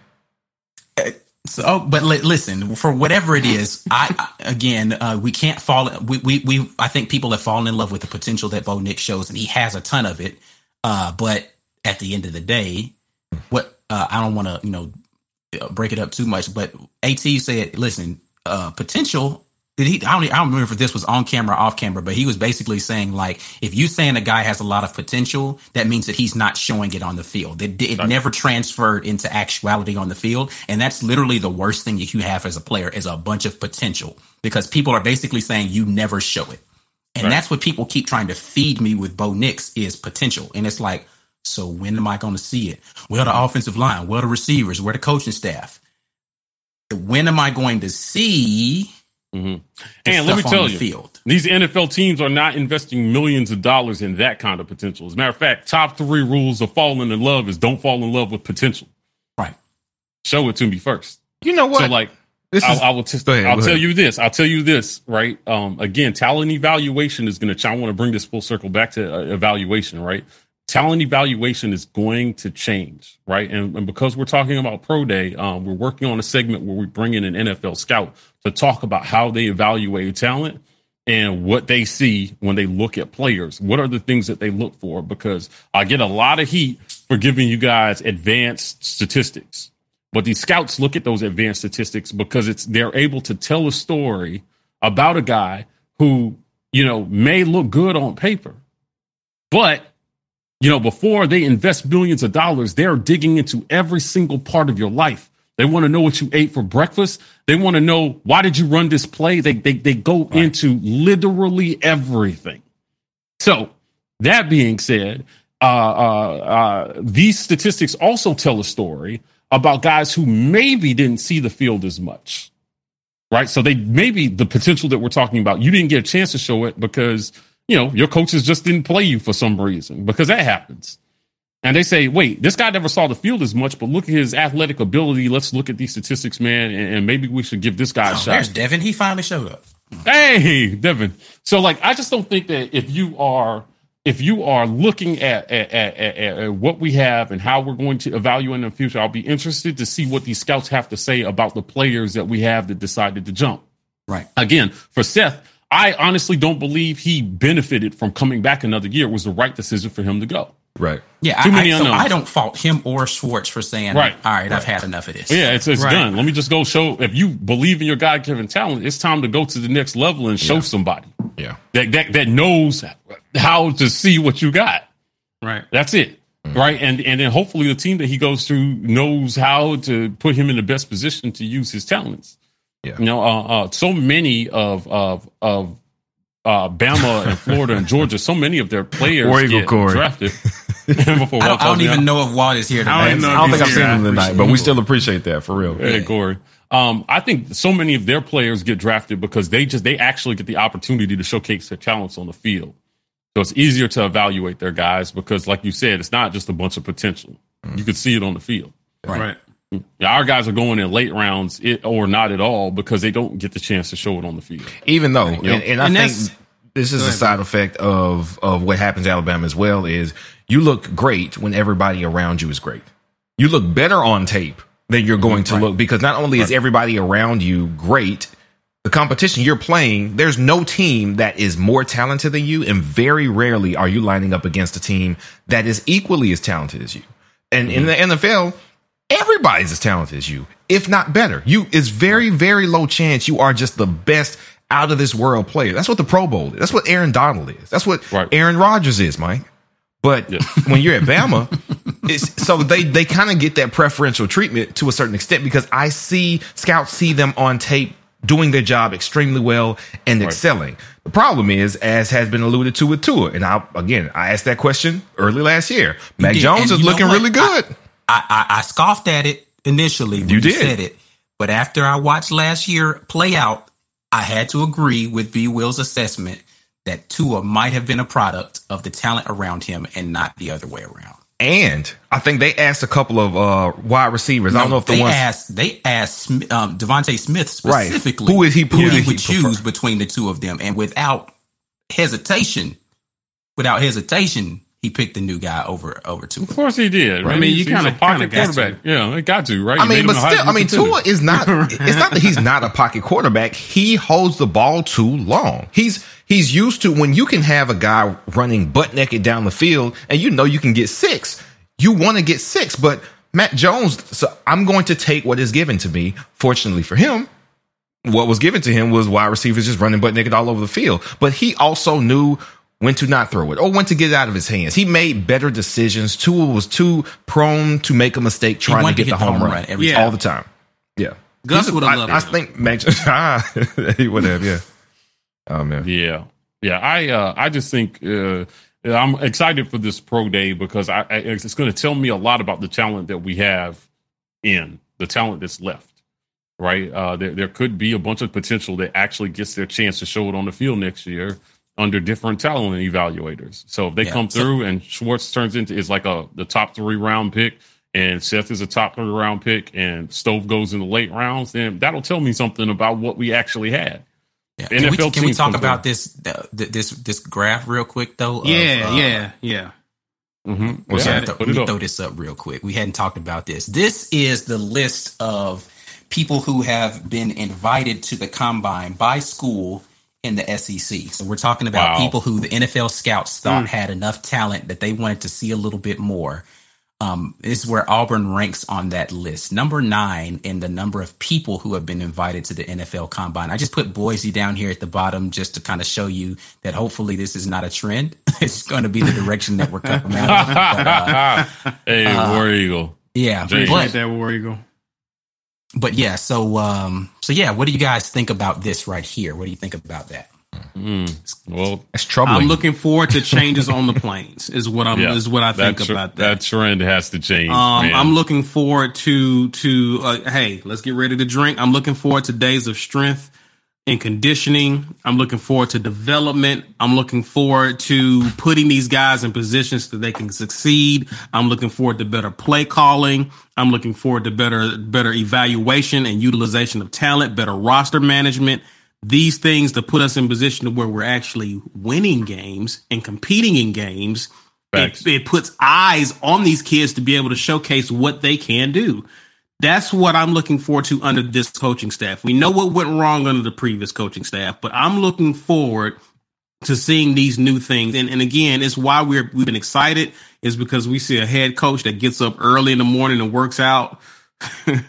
Uh, so, but li- listen, for whatever it is, I again, uh, we can't fall. We, we, we, I think people have fallen in love with the potential that Bo Nix shows, and he has a ton of it. Uh, but at the end of the day, what uh, I don't want to, you know, break it up too much, but At said, listen, uh, potential. He, I don't, I don't remember if this was on camera or off camera, but he was basically saying like, if you saying a guy has a lot of potential, that means that he's not showing it on the field. It, it never transferred into actuality on the field, and that's literally the worst thing that you have as a player is a bunch of potential because people are basically saying you never show it. And right. that's what people keep trying to feed me with Bo Nix is potential. And it's like, so when am I going to see it? Well, the offensive line, well, the receivers, where the coaching staff. When am I going to see? Mm-hmm. And let me tell you, field? these NFL teams are not investing millions of dollars in that kind of potential. As a matter of fact, top three rules of falling in love is don't fall in love with potential. Right. Show it to me first. You know what? So like I, I will. Ahead, I'll tell you this. I'll tell you this. Right. Um. Again, talent evaluation is going to. I want to bring this full circle back to uh, evaluation. Right. Talent evaluation is going to change. Right. And, and because we're talking about pro day, um, we're working on a segment where we bring in an NFL scout to talk about how they evaluate talent and what they see when they look at players. What are the things that they look for? Because I get a lot of heat for giving you guys advanced statistics but these scouts look at those advanced statistics because it's they're able to tell a story about a guy who, you know, may look good on paper. But, you know, before they invest billions of dollars, they're digging into every single part of your life. They want to know what you ate for breakfast. They want to know why did you run this play? They they they go right. into literally everything. So that being said, uh, uh, uh, these statistics also tell a story about guys who maybe didn't see the field as much. Right. So they maybe the potential that we're talking about, you didn't get a chance to show it because, you know, your coaches just didn't play you for some reason because that happens. And they say, wait, this guy never saw the field as much, but look at his athletic ability. Let's look at these statistics, man, and, and maybe we should give this guy oh, a shot. There's Devin. He finally showed up. Hey, Devin. So, like, I just don't think that if you are if you are looking at, at, at, at, what we have and how we're going to evaluate in the future, I'll be interested to see what these scouts have to say about the players that we have that decided to jump. Right. Again, for Seth, I honestly don't believe he benefited from coming back another year. It was the right decision for him to go. Right. Yeah. Too I, many I, so I don't fault him or Schwartz for saying, right. all right, right. I've had enough of this. Yeah, it's, it's right. done. Let me just go show. If you believe in your God given talent, it's time to go to the next level and show yeah. somebody. Yeah. That, that, that knows how to see what you got. Right. That's it. Mm-hmm. Right. And, and then hopefully the team that he goes through knows how to put him in the best position to use his talents. Yeah. You know, uh, uh, so many of, of, of, uh, Bama and Florida and Georgia, so many of their players get Corey. drafted. before I don't, I don't even know if Walt is here tonight. I don't, I don't think I've seen him tonight, but we still appreciate that for real. Hey, Corey. Um, I think so many of their players get drafted because they just they actually get the opportunity to showcase their talents on the field. So it's easier to evaluate their guys because, like you said, it's not just a bunch of potential. Mm. You could see it on the field. Right. right. Yeah, our guys are going in late rounds it, or not at all because they don't get the chance to show it on the field. Even though, you know? and, and, I and think this is a side effect of of what happens in Alabama as well. Is you look great when everybody around you is great. You look better on tape than you're going to right. look because not only is everybody around you great, the competition you're playing, there's no team that is more talented than you, and very rarely are you lining up against a team that is equally as talented as you. And mm-hmm. in the NFL, everybody's as talented as you, if not better. You it's very, very low chance you are just the best out of this world player. That's what the Pro Bowl is. That's what Aaron Donald is. That's what right. Aaron Rodgers is, Mike. But yeah. when you're at Bama, it's so they they kind of get that preferential treatment to a certain extent because I see scouts see them on tape doing their job extremely well and right. excelling. The problem is, as has been alluded to with Tua, and I again I asked that question early last year. Mac Jones is looking really good. I, I, I, scoffed at it initially when you, you said it, but after I watched last year play out, I had to agree with B. Will's assessment that Tua might have been a product of the talent around him and not the other way around. And I think they asked a couple of uh, wide receivers. No, I don't know if the they ones asked they asked um, DeVonta Smith specifically right. who is he who, who he would choose between the two of them, and without hesitation, without hesitation, he picked the new guy over over Tua. Of course he did. Right? I mean, you kind of pocket quarterback. Yeah, it got to right. I mean, but still, I mean, Tua is not. it's not that he's not a pocket quarterback. He holds the ball too long. He's he's used to when you can have a guy running butt naked down the field and you know you can get six. You want to get six, but Mac Jones. So I'm going to take what is given to me. Fortunately for him, what was given to him was wide receivers just running butt naked all over the field. But he also knew when to not throw it or when to get it out of his hands. He made better decisions. Tua was too prone to make a mistake trying to get the home, home run, run yeah. all the time. Yeah. Gus would have loved I, I think Mac he would have, yeah. Oh man. Yeah. Yeah. I uh I just think uh I'm excited for this pro day because I, I it's going to tell me a lot about the talent that we have in the talent that's left. Right. Uh there there could be a bunch of potential that actually gets their chance to show it on the field next year under different talent evaluators. So if they yeah. come through and Schwartz turns into is like a the top three round pick and Seth is a top three round pick and Stove goes in the late rounds, then that'll tell me something about what we actually had. Yeah. Can, we, can we, talk about this this this graph real quick though? Yeah, of, uh, yeah, yeah. Mm-hmm. Yeah, th- let me throw this up real quick. We hadn't talked about this. This is the list of people who have been invited to the combine by school in the SEC. So we're talking about wow. people who the NFL scouts thought mm. had enough talent that they wanted to see a little bit more. Um, this is where Auburn ranks on that list. Number nine in the number of people who have been invited to the NFL Combine. I just put Boise down here at the bottom just to kind of show you that hopefully this is not a trend. it's going to be the direction that we're coming out. But, uh, hey, uh, War Eagle. Yeah, but, that War Eagle. But yeah, so um, so yeah, what do you guys think about this right here? What do you think about that? Mm, well, it's troubling. I'm looking forward to changes on the plains. Is what I'm yeah, is what I think that tr- about that. That trend has to change. Um, I'm looking forward to to uh, hey, let's get ready to drink. I'm looking forward to days of strength and conditioning. I'm looking forward to development. I'm looking forward to putting these guys in positions so they can succeed. I'm looking forward to better play calling. I'm looking forward to better better evaluation and utilization of talent, better roster management. These things to put us in position to where we're actually winning games and competing in games. It, it puts eyes on these kids to be able to showcase what they can do. That's what I'm looking forward to under this coaching staff. We know what went wrong under the previous coaching staff, but I'm looking forward to seeing these new things. And, and again, it's why we're we've been excited is because we see a head coach that gets up early in the morning and works out. right.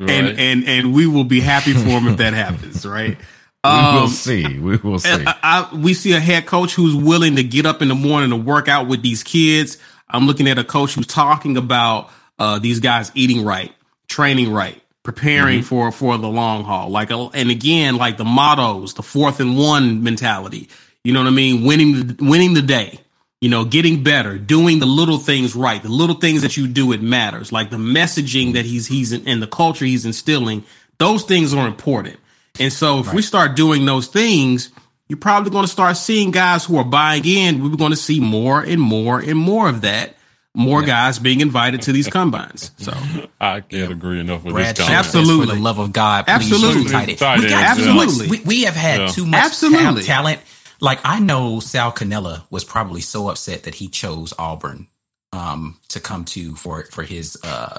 And and and we will be happy for him if that happens, right? Um, we will um, see. We will see. I, I, we see a head coach who's willing to get up in the morning and work out with these kids. I'm looking at a coach who's talking about uh, these guys eating right, training right, preparing mm-hmm. for for the long haul. Like, and again, like the mottos, the fourth and one mentality. You know what I mean? Winning the winning the day. You know, getting better, doing the little things right, the little things that you do, it matters. Like the messaging that he's he's in, and the culture he's instilling, those things are important. And so, if right. we start doing those things, you're probably going to start seeing guys who are buying in. We're going to see more and more and more of that more yeah. guys being invited to these combines. So I can't yeah. agree enough with Brad this. Absolutely, for the love of God, absolutely, tight end. Tight we got absolutely. We, we, have had too much absolutely. talent. Like I know Sal Cannella was probably so upset that he chose Auburn um, to come to for for his uh,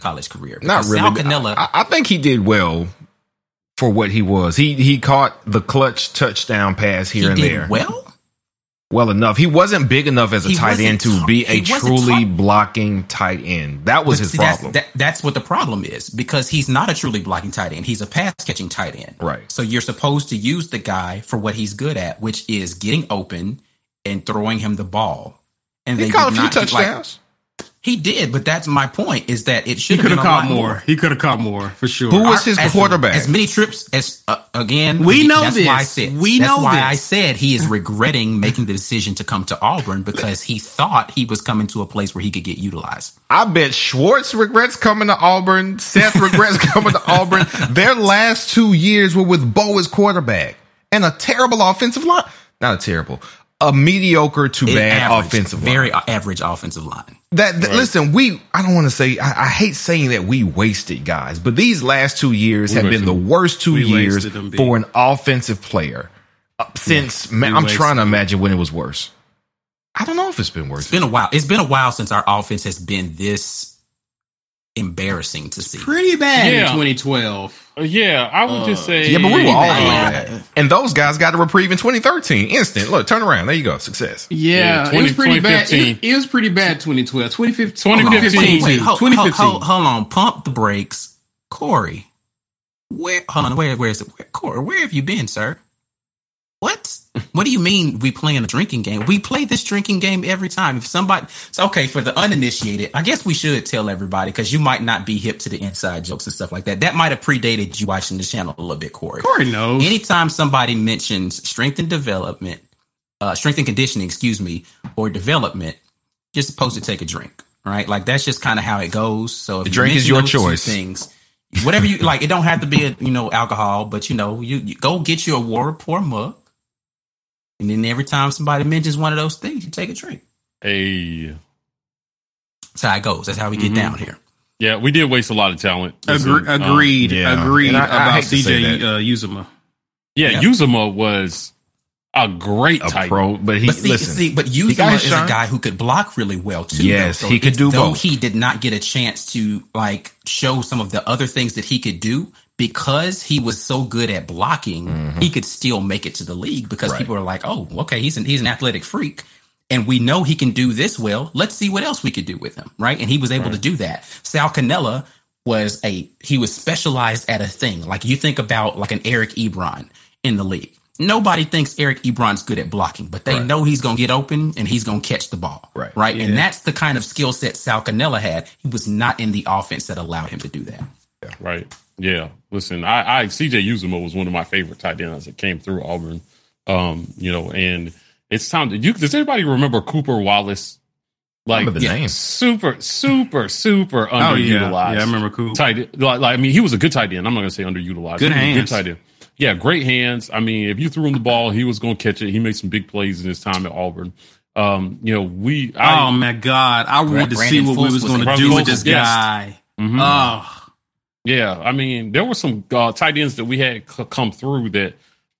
college career. Not really. Sal Cannella, I, I think he did well for what he was. He he caught the clutch touchdown pass here and there. Well, well enough. He wasn't big enough as a he tight end to be a truly blocking tight end. That was but his see, problem. That's, that, that's what the problem is because he's not a truly blocking tight end. He's a pass catching tight end. Right. So you're supposed to use the guy for what he's good at, which is getting open and throwing him the ball. And he they caught a few touchdowns. Like, he did, but that's my point. Is that it should have caught more. more. He could have caught more for sure. Who was his as, quarterback? As many trips as uh, again. We know that's this. Why I said, we that's know why this. I said he is regretting making the decision to come to Auburn because he thought he was coming to a place where he could get utilized. I bet Schwartz regrets coming to Auburn. Seth regrets coming to Auburn. Their last two years were with Bo as quarterback and a terrible offensive line. Not a terrible, a mediocre to it bad average, offensive very line. average offensive line. That, that right. listen, we I don't want to say I, I, hate saying that we wasted guys, but these last two years we have been the worst two years for an offensive player uh, since yeah, man, I'm trying to imagine when it was worse. I don't know if it's been worse. It's been a while. It's been a while since our offense has been this embarrassing to see. Pretty bad yeah. in 2012. Uh, yeah, I would uh, just say. Yeah, but we were all bad. And those guys got a reprieve in 2013. Instant. Look, turn around. There you go. Success. Yeah, yeah 20, it was pretty bad. It, it, was pretty bad 2012. 2015. 2015. Wait, hold, 2015. Hold, hold, hold, on. Pump the brakes. Corey. Where, hold on. Where, where is it? Where, Corey, where have you been, sir? What? what do you mean we playing a drinking game? We play this drinking game every time. If somebody, so okay, for the uninitiated, I guess we should tell everybody because you might not be hip to the inside jokes and stuff like that. That might have predated you watching the channel a little bit, Corey. Corey knows. Anytime somebody mentions strength and development, uh, strength and conditioning, excuse me, or development, you're supposed to take a drink, right? Like that's just kind of how it goes. So if the drink is your choice. Things, whatever you like, it don't have to be a, you know alcohol, but you know you, you go get you a War Report mug and then every time somebody mentions one of those things, you take a drink. Hey. That's how it goes. That's how we get mm-hmm. down here. Yeah, we did waste a lot of talent. Listen, um, agreed. Um, yeah. Agreed I, about I CJ uh, Uzomah. Yeah, yep. Uzomah was a great a tight pro, but he but see, listen, see, but Uzomah is a guy who could block really well too. Yes, though. So he could do though both. He did not get a chance to like show some of the other things that he could do because he was so good at blocking, mm-hmm. he could still make it to the league because right. people are like, "Oh, okay, he's an he's an athletic freak." And we know he can do this well. Let's see what else we could do with him, right? And he was able right. to do that. Sal Cannella was a he was specialized at a thing. Like you think about like an Eric Ebron in the league. Nobody thinks Eric Ebron's good at blocking, but they right. know he's going to get open and he's going to catch the ball. Right. Right. Yeah. And that's the kind of skill set Sal Cannella had. He was not in the offense that allowed him to do that. Yeah. Right. Yeah, listen, I, I CJ Uzomah was one of my favorite tight ends that came through Auburn. Um, you know, and it's time to you. Does anybody remember Cooper Wallace? Like the yeah, name, super, super, super underutilized. Oh, yeah. yeah, I remember Cooper. Tight, like, like, I mean, he was a good tight end. I'm not gonna say underutilized. Good hands. Good tight end. Yeah, great hands. I mean, if you threw him the ball, he was going to catch it. He made some big plays in his time at Auburn. Um, you know, we. I, oh my God, I wanted to see what we was going to do with this guy. Mm-hmm. Oh yeah, I mean, there were some uh, tight ends that we had c- come through that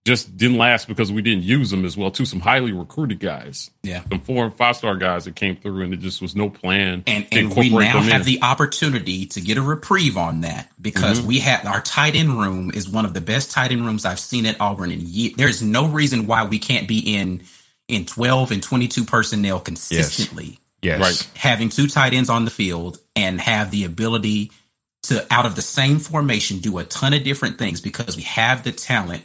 just didn't last because we didn't use them as well. Too some highly recruited guys, yeah, some four and five star guys that came through, and it just was no plan. And and we now have the opportunity to get a reprieve on that because mm-hmm. we have our tight end room is one of the best tight end rooms I've seen at Auburn in years. There's no reason why we can't be in in 12 and 22 personnel consistently. Yes, yes. right. Having two tight ends on the field and have the ability to out of the same formation do a ton of different things because we have the talent.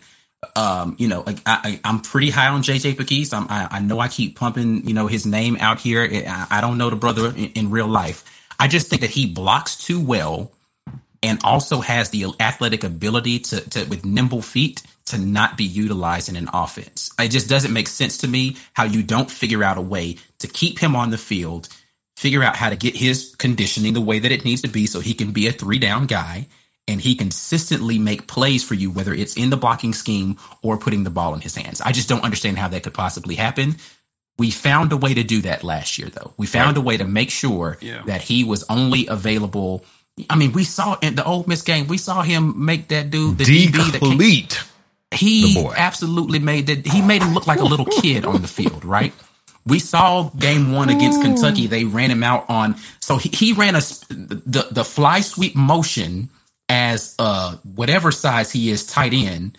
Um, you know, I, am pretty high on JJ Pegues. I, I know I keep pumping, you know, his name out here. I, I don't know the brother in, in real life. I just think that he blocks too well and also has the athletic ability to, to with nimble feet to not be utilized in an offense. It just doesn't make sense to me how you don't figure out a way to keep him on the field figure out how to get his conditioning the way that it needs to be so he can be a three down guy and he consistently make plays for you, whether it's in the blocking scheme or putting the ball in his hands. I just don't understand how that could possibly happen. We found a way to do that last year, though. We found right. a way to make sure yeah. that he was only available. I mean, we saw in the Ole Miss game, we saw him make that dude the DB that he absolutely made that. He made him look like a little kid on the field, right? We saw game one against Kentucky. They ran him out on, so he, he ran a the the fly sweep motion as uh whatever size he is tight end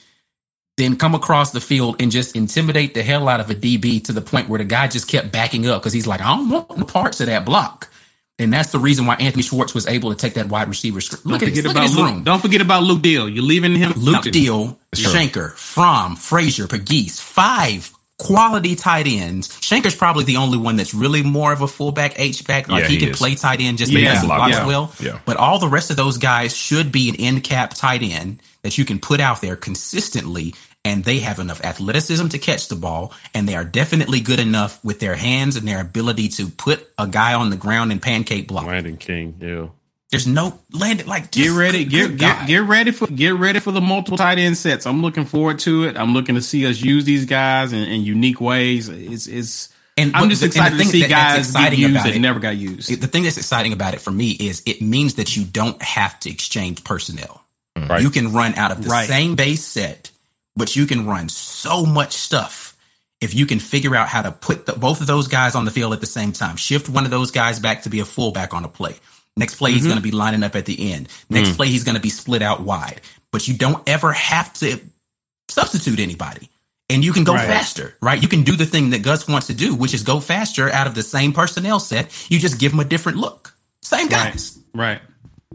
then come across the field and just intimidate the hell out of a DB to the point where the guy just kept backing up because he's like, I don't want no parts of that block. And that's the reason why Anthony Schwartz was able to take that wide receiver. Look, don't at, his, look about Luke, Don't forget about Luke Deal. You're leaving him. Luke Deal, Shenker, Fromm, Frazier, Pegues, five quality tight ends. Shenker's probably the only one that's really more of a fullback H back. Like yeah, he, he, can is. play tight end just yeah, because he blocks yeah. well. Yeah. But all the rest of those guys should be an end cap tight end that you can put out there consistently and they have enough athleticism to catch the ball, and they are definitely good enough with their hands and their ability to put a guy on the ground and pancake block. Landen King, yeah. There's no landed like get ready, get get, get ready for get ready for the multiple tight end sets. I'm looking forward to it. I'm looking to see us use these guys in, in unique ways. It's it's and I'm just excited to see that, guys get used that it, never got used. The thing that's exciting about it for me is it means that you don't have to exchange personnel. Mm. Right. You can run out of the right. same base set but you can run so much stuff if you can figure out how to put the, both of those guys on the field at the same time. Shift one of those guys back to be a fullback on a play. Next play, mm-hmm. he's going to be lining up at the end. Next mm. play, he's going to be split out wide. But you don't ever have to substitute anybody. And you can go right. faster, right? You can do the thing that Gus wants to do, which is go faster out of the same personnel set. You just give them a different look. Same guys. Right.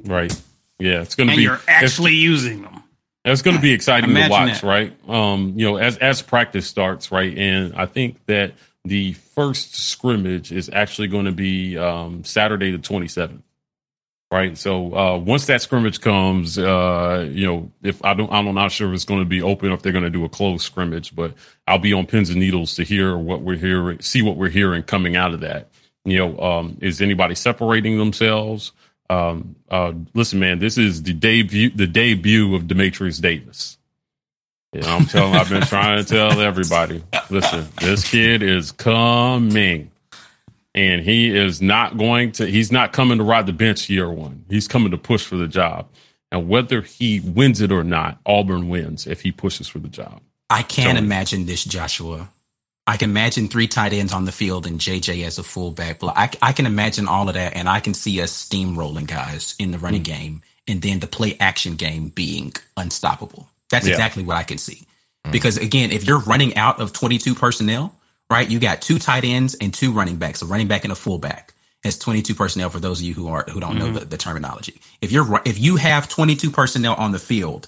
Right. right. Yeah, it's going to be. you're actually using them. It's going to be exciting Imagine to watch, that. right? Um, you know, as as practice starts, right, and I think that the first scrimmage is actually going to be um, Saturday the twenty seventh, right? So uh, once that scrimmage comes, uh, you know, if I don't, I'm not sure if it's going to be open or if they're going to do a closed scrimmage, but I'll be on pins and needles to hear what we're hearing, see what we're hearing coming out of that. You know, um, is anybody separating themselves? Um, uh, listen, man, this is the debut, the debut of Dematrius Davis. Know, I'm telling, I've been trying to tell everybody, listen, this kid is coming and he is not going to, he's not coming to ride the bench year one. He's coming to push for the job. And whether he wins it or not, Auburn wins if he pushes for the job. I can't so, imagine this, Joshua, I can imagine three tight ends on the field and JJ as a fullback. I, I can imagine all of that, and I can see us steamrolling guys in the running mm. game, and then the play action game being unstoppable. That's yeah. exactly what I can see. Mm. Because again, if you're running out of 22 personnel, right, you got two tight ends and two running backs, a running back and a fullback. It's 22 personnel for those of you who are who don't mm. know mm-hmm. the, the terminology. If you're if you have 22 personnel on the field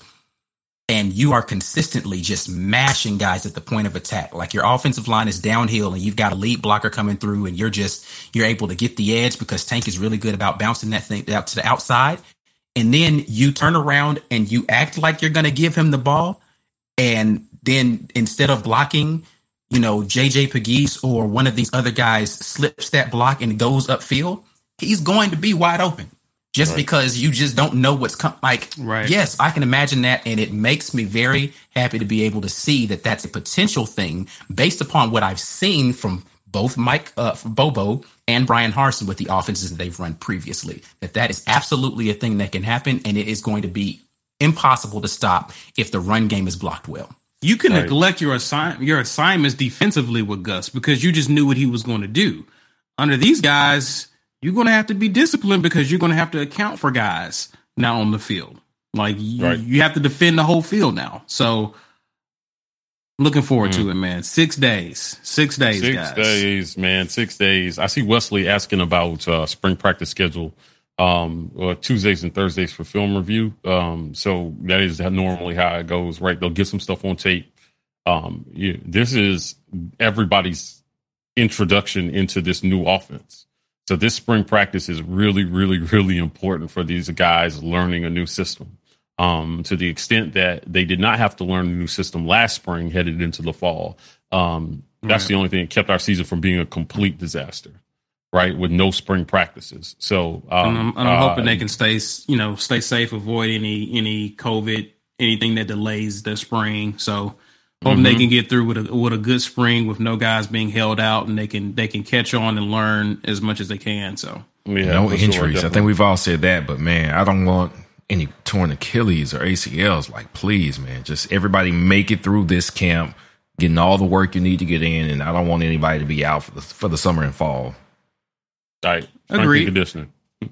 and you are consistently just mashing guys at the point of attack. Like your offensive line is downhill and you've got a lead blocker coming through and you're just, you're able to get the edge because Tank is really good about bouncing that thing out to the outside. And then you turn around and you act like you're going to give him the ball. And then instead of blocking, you know, JJ Pegues or one of these other guys slips that block and goes upfield, he's going to be wide open just right. because you just don't know what's coming. Like, right. yes, I can imagine that. And it makes me very happy to be able to see that that's a potential thing based upon what I've seen from both Mike uh, Bobo and Bryan Harsin with the offenses that they've run previously. That that is absolutely a thing that can happen, and it is going to be impossible to stop if the run game is blocked well. You can right. neglect your assign your assignments defensively with Gus because you just knew what he was going to do. Under these guys, you're going to have to be disciplined because you're going to have to account for guys now on the field. Like you, right. you have to defend the whole field now. So looking forward mm. to it, man. Six days, six days, six guys. days, man. Six days. I see Wesley asking about uh, spring practice schedule. Um, uh, Tuesdays and Thursdays for film review. Um, so that is normally how it goes, right? They'll get some stuff on tape. Um, you, this is everybody's introduction into this new offense. So this spring practice is really, really, really important for these guys learning a new system. Um, to the extent that they did not have to learn a new system last spring, headed into the fall. Um, that's right. the only thing that kept our season from being a complete disaster, right? With no spring practices. So, um, and I'm, and I'm uh, hoping they can stay, you know, stay safe, avoid any any COVID, anything that delays the spring. So, Hope mm-hmm. they can get through with a with a good spring with no guys being held out, and they can they can catch on and learn as much as they can. So yeah, no injuries. Sure, I think we've all said that, but man, I don't want any torn Achilles or ACLs. Like, please, man, just everybody make it through this camp, getting all the work you need to get in, and I don't want anybody to be out for the for the summer and fall. Right, agree. Conditioning.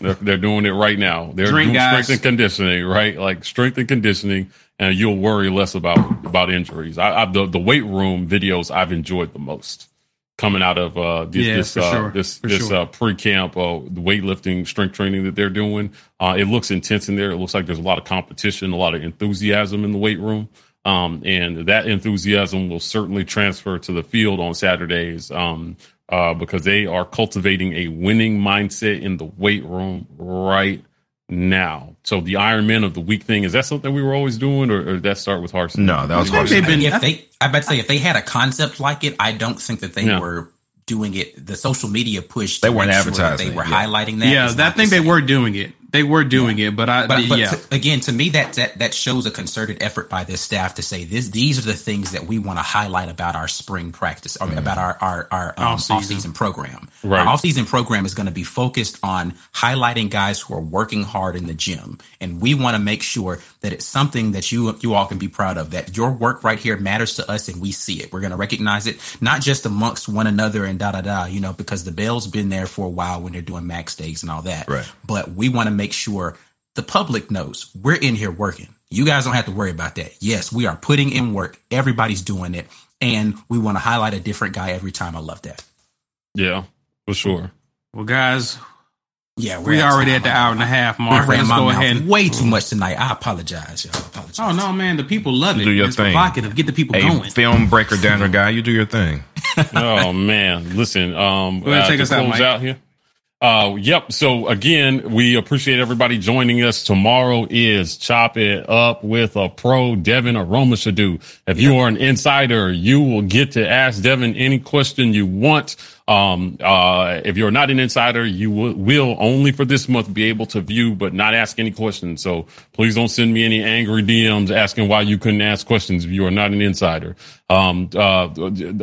they're, they're, doing it right now. They're Drink doing guys. strength and conditioning, right? Like strength and conditioning, and you'll worry less about about injuries. I, I the the weight room videos I've enjoyed the most coming out of uh, this yeah, this, uh, sure. this, this sure. uh, pre camp uh, weightlifting strength training that they're doing. Uh, it looks intense in there. It looks like there's a lot of competition, a lot of enthusiasm in the weight room. Um, and that enthusiasm will certainly transfer to the field on Saturdays um, uh, because they are cultivating a winning mindset in the weight room right now. So the Iron Man of the Week thing is that something we were always doing, or, or did that start with Harsin? No, that was Harsin. They've been. If they, I bet say if they had a concept like it, I don't think that they yeah. were doing it. The social media push. They weren't advertising. Sure they were yeah. highlighting that. Yeah, that thing the they were doing it. They were doing yeah. it, but I, but, but yeah. To, again, to me, that, that that shows a concerted effort by this staff to say this. These are the things that we want to highlight about our spring practice, or mm. about our our, our um, off season program. Right. Our off season program is going to be focused on highlighting guys who are working hard in the gym, and we want to make sure that it's something that you you all can be proud of. That your work right here matters to us, and we see it. We're going to recognize it not just amongst one another and da da da. You know, because the bell's been there for a while when they're doing max days and all that. Right. But we want to make make sure the public knows we're in here working. You guys don't have to worry about that. Yes, we are putting in work. Everybody's doing it. And we want to highlight a different guy every time. I love that. Yeah, for sure. Well, guys, yeah, we're, we already at the hour and a half mark. Let's go ahead. Way too much tonight. I apologize, y'all. I apologize. Oh no, man, the people love it. Do your it's thing. Provocative. Get the people hey, going. Film breaker downer guy, you do your thing. oh man, listen. Um, go ahead, uh, take us out, Mike. out here. Uh, yep. So again, we appreciate everybody joining us. Tomorrow is Chop It Up with a pro, Devin Aromashodu. If you are an insider, you will get to ask Devin any question you want. Um, uh, if you're not an insider, you will only for this month be able to view, but not ask any questions. So please don't send me any angry DMs asking why you couldn't ask questions if you are not an insider. Um, uh,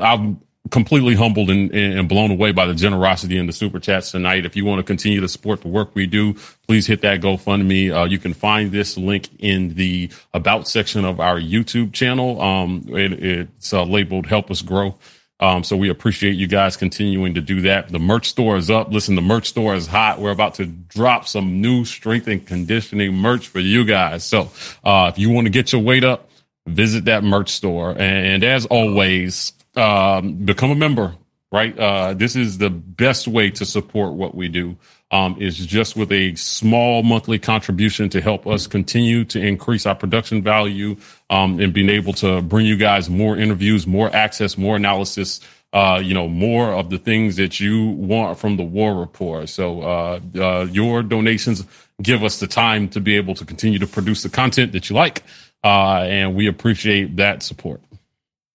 I'm, completely humbled and, and blown away by the generosity in the super chats tonight. If you want to continue to support the work we do, please hit that GoFundMe. Uh, you can find this link in the about section of our YouTube channel. Um, it, it's uh, labeled "Help Us Grow." Um, so we appreciate you guys continuing to do that. The merch store is up. Listen, the merch store is hot. We're about to drop some new strength and conditioning merch for you guys. So, uh, if you want to get your weight up, visit that merch store. And as always, um, become a member, right? Uh, this is the best way to support what we do. Um, is just with a small monthly contribution to help us continue to increase our production value, um, and being able to bring you guys more interviews, more access, more analysis, uh, you know, more of the things that you want from the war report. So, uh, uh, your donations give us the time to be able to continue to produce the content that you like. Uh, and we appreciate that support.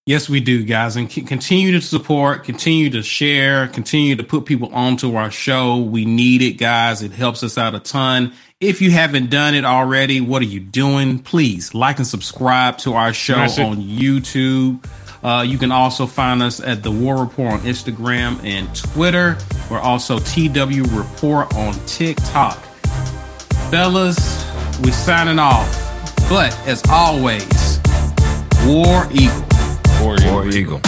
Yes, we do, guys, and continue to support, continue to share, continue to put people onto our show. We need it, guys. It helps us out a ton. If you haven't done it already, what are you doing? Please like and subscribe to our show on YouTube. Uh, you can also find us at the War Report on Instagram and Twitter. We're also TW Report on TikTok. Fellas, we're signing off. But as always, War Eagle. War Eagle.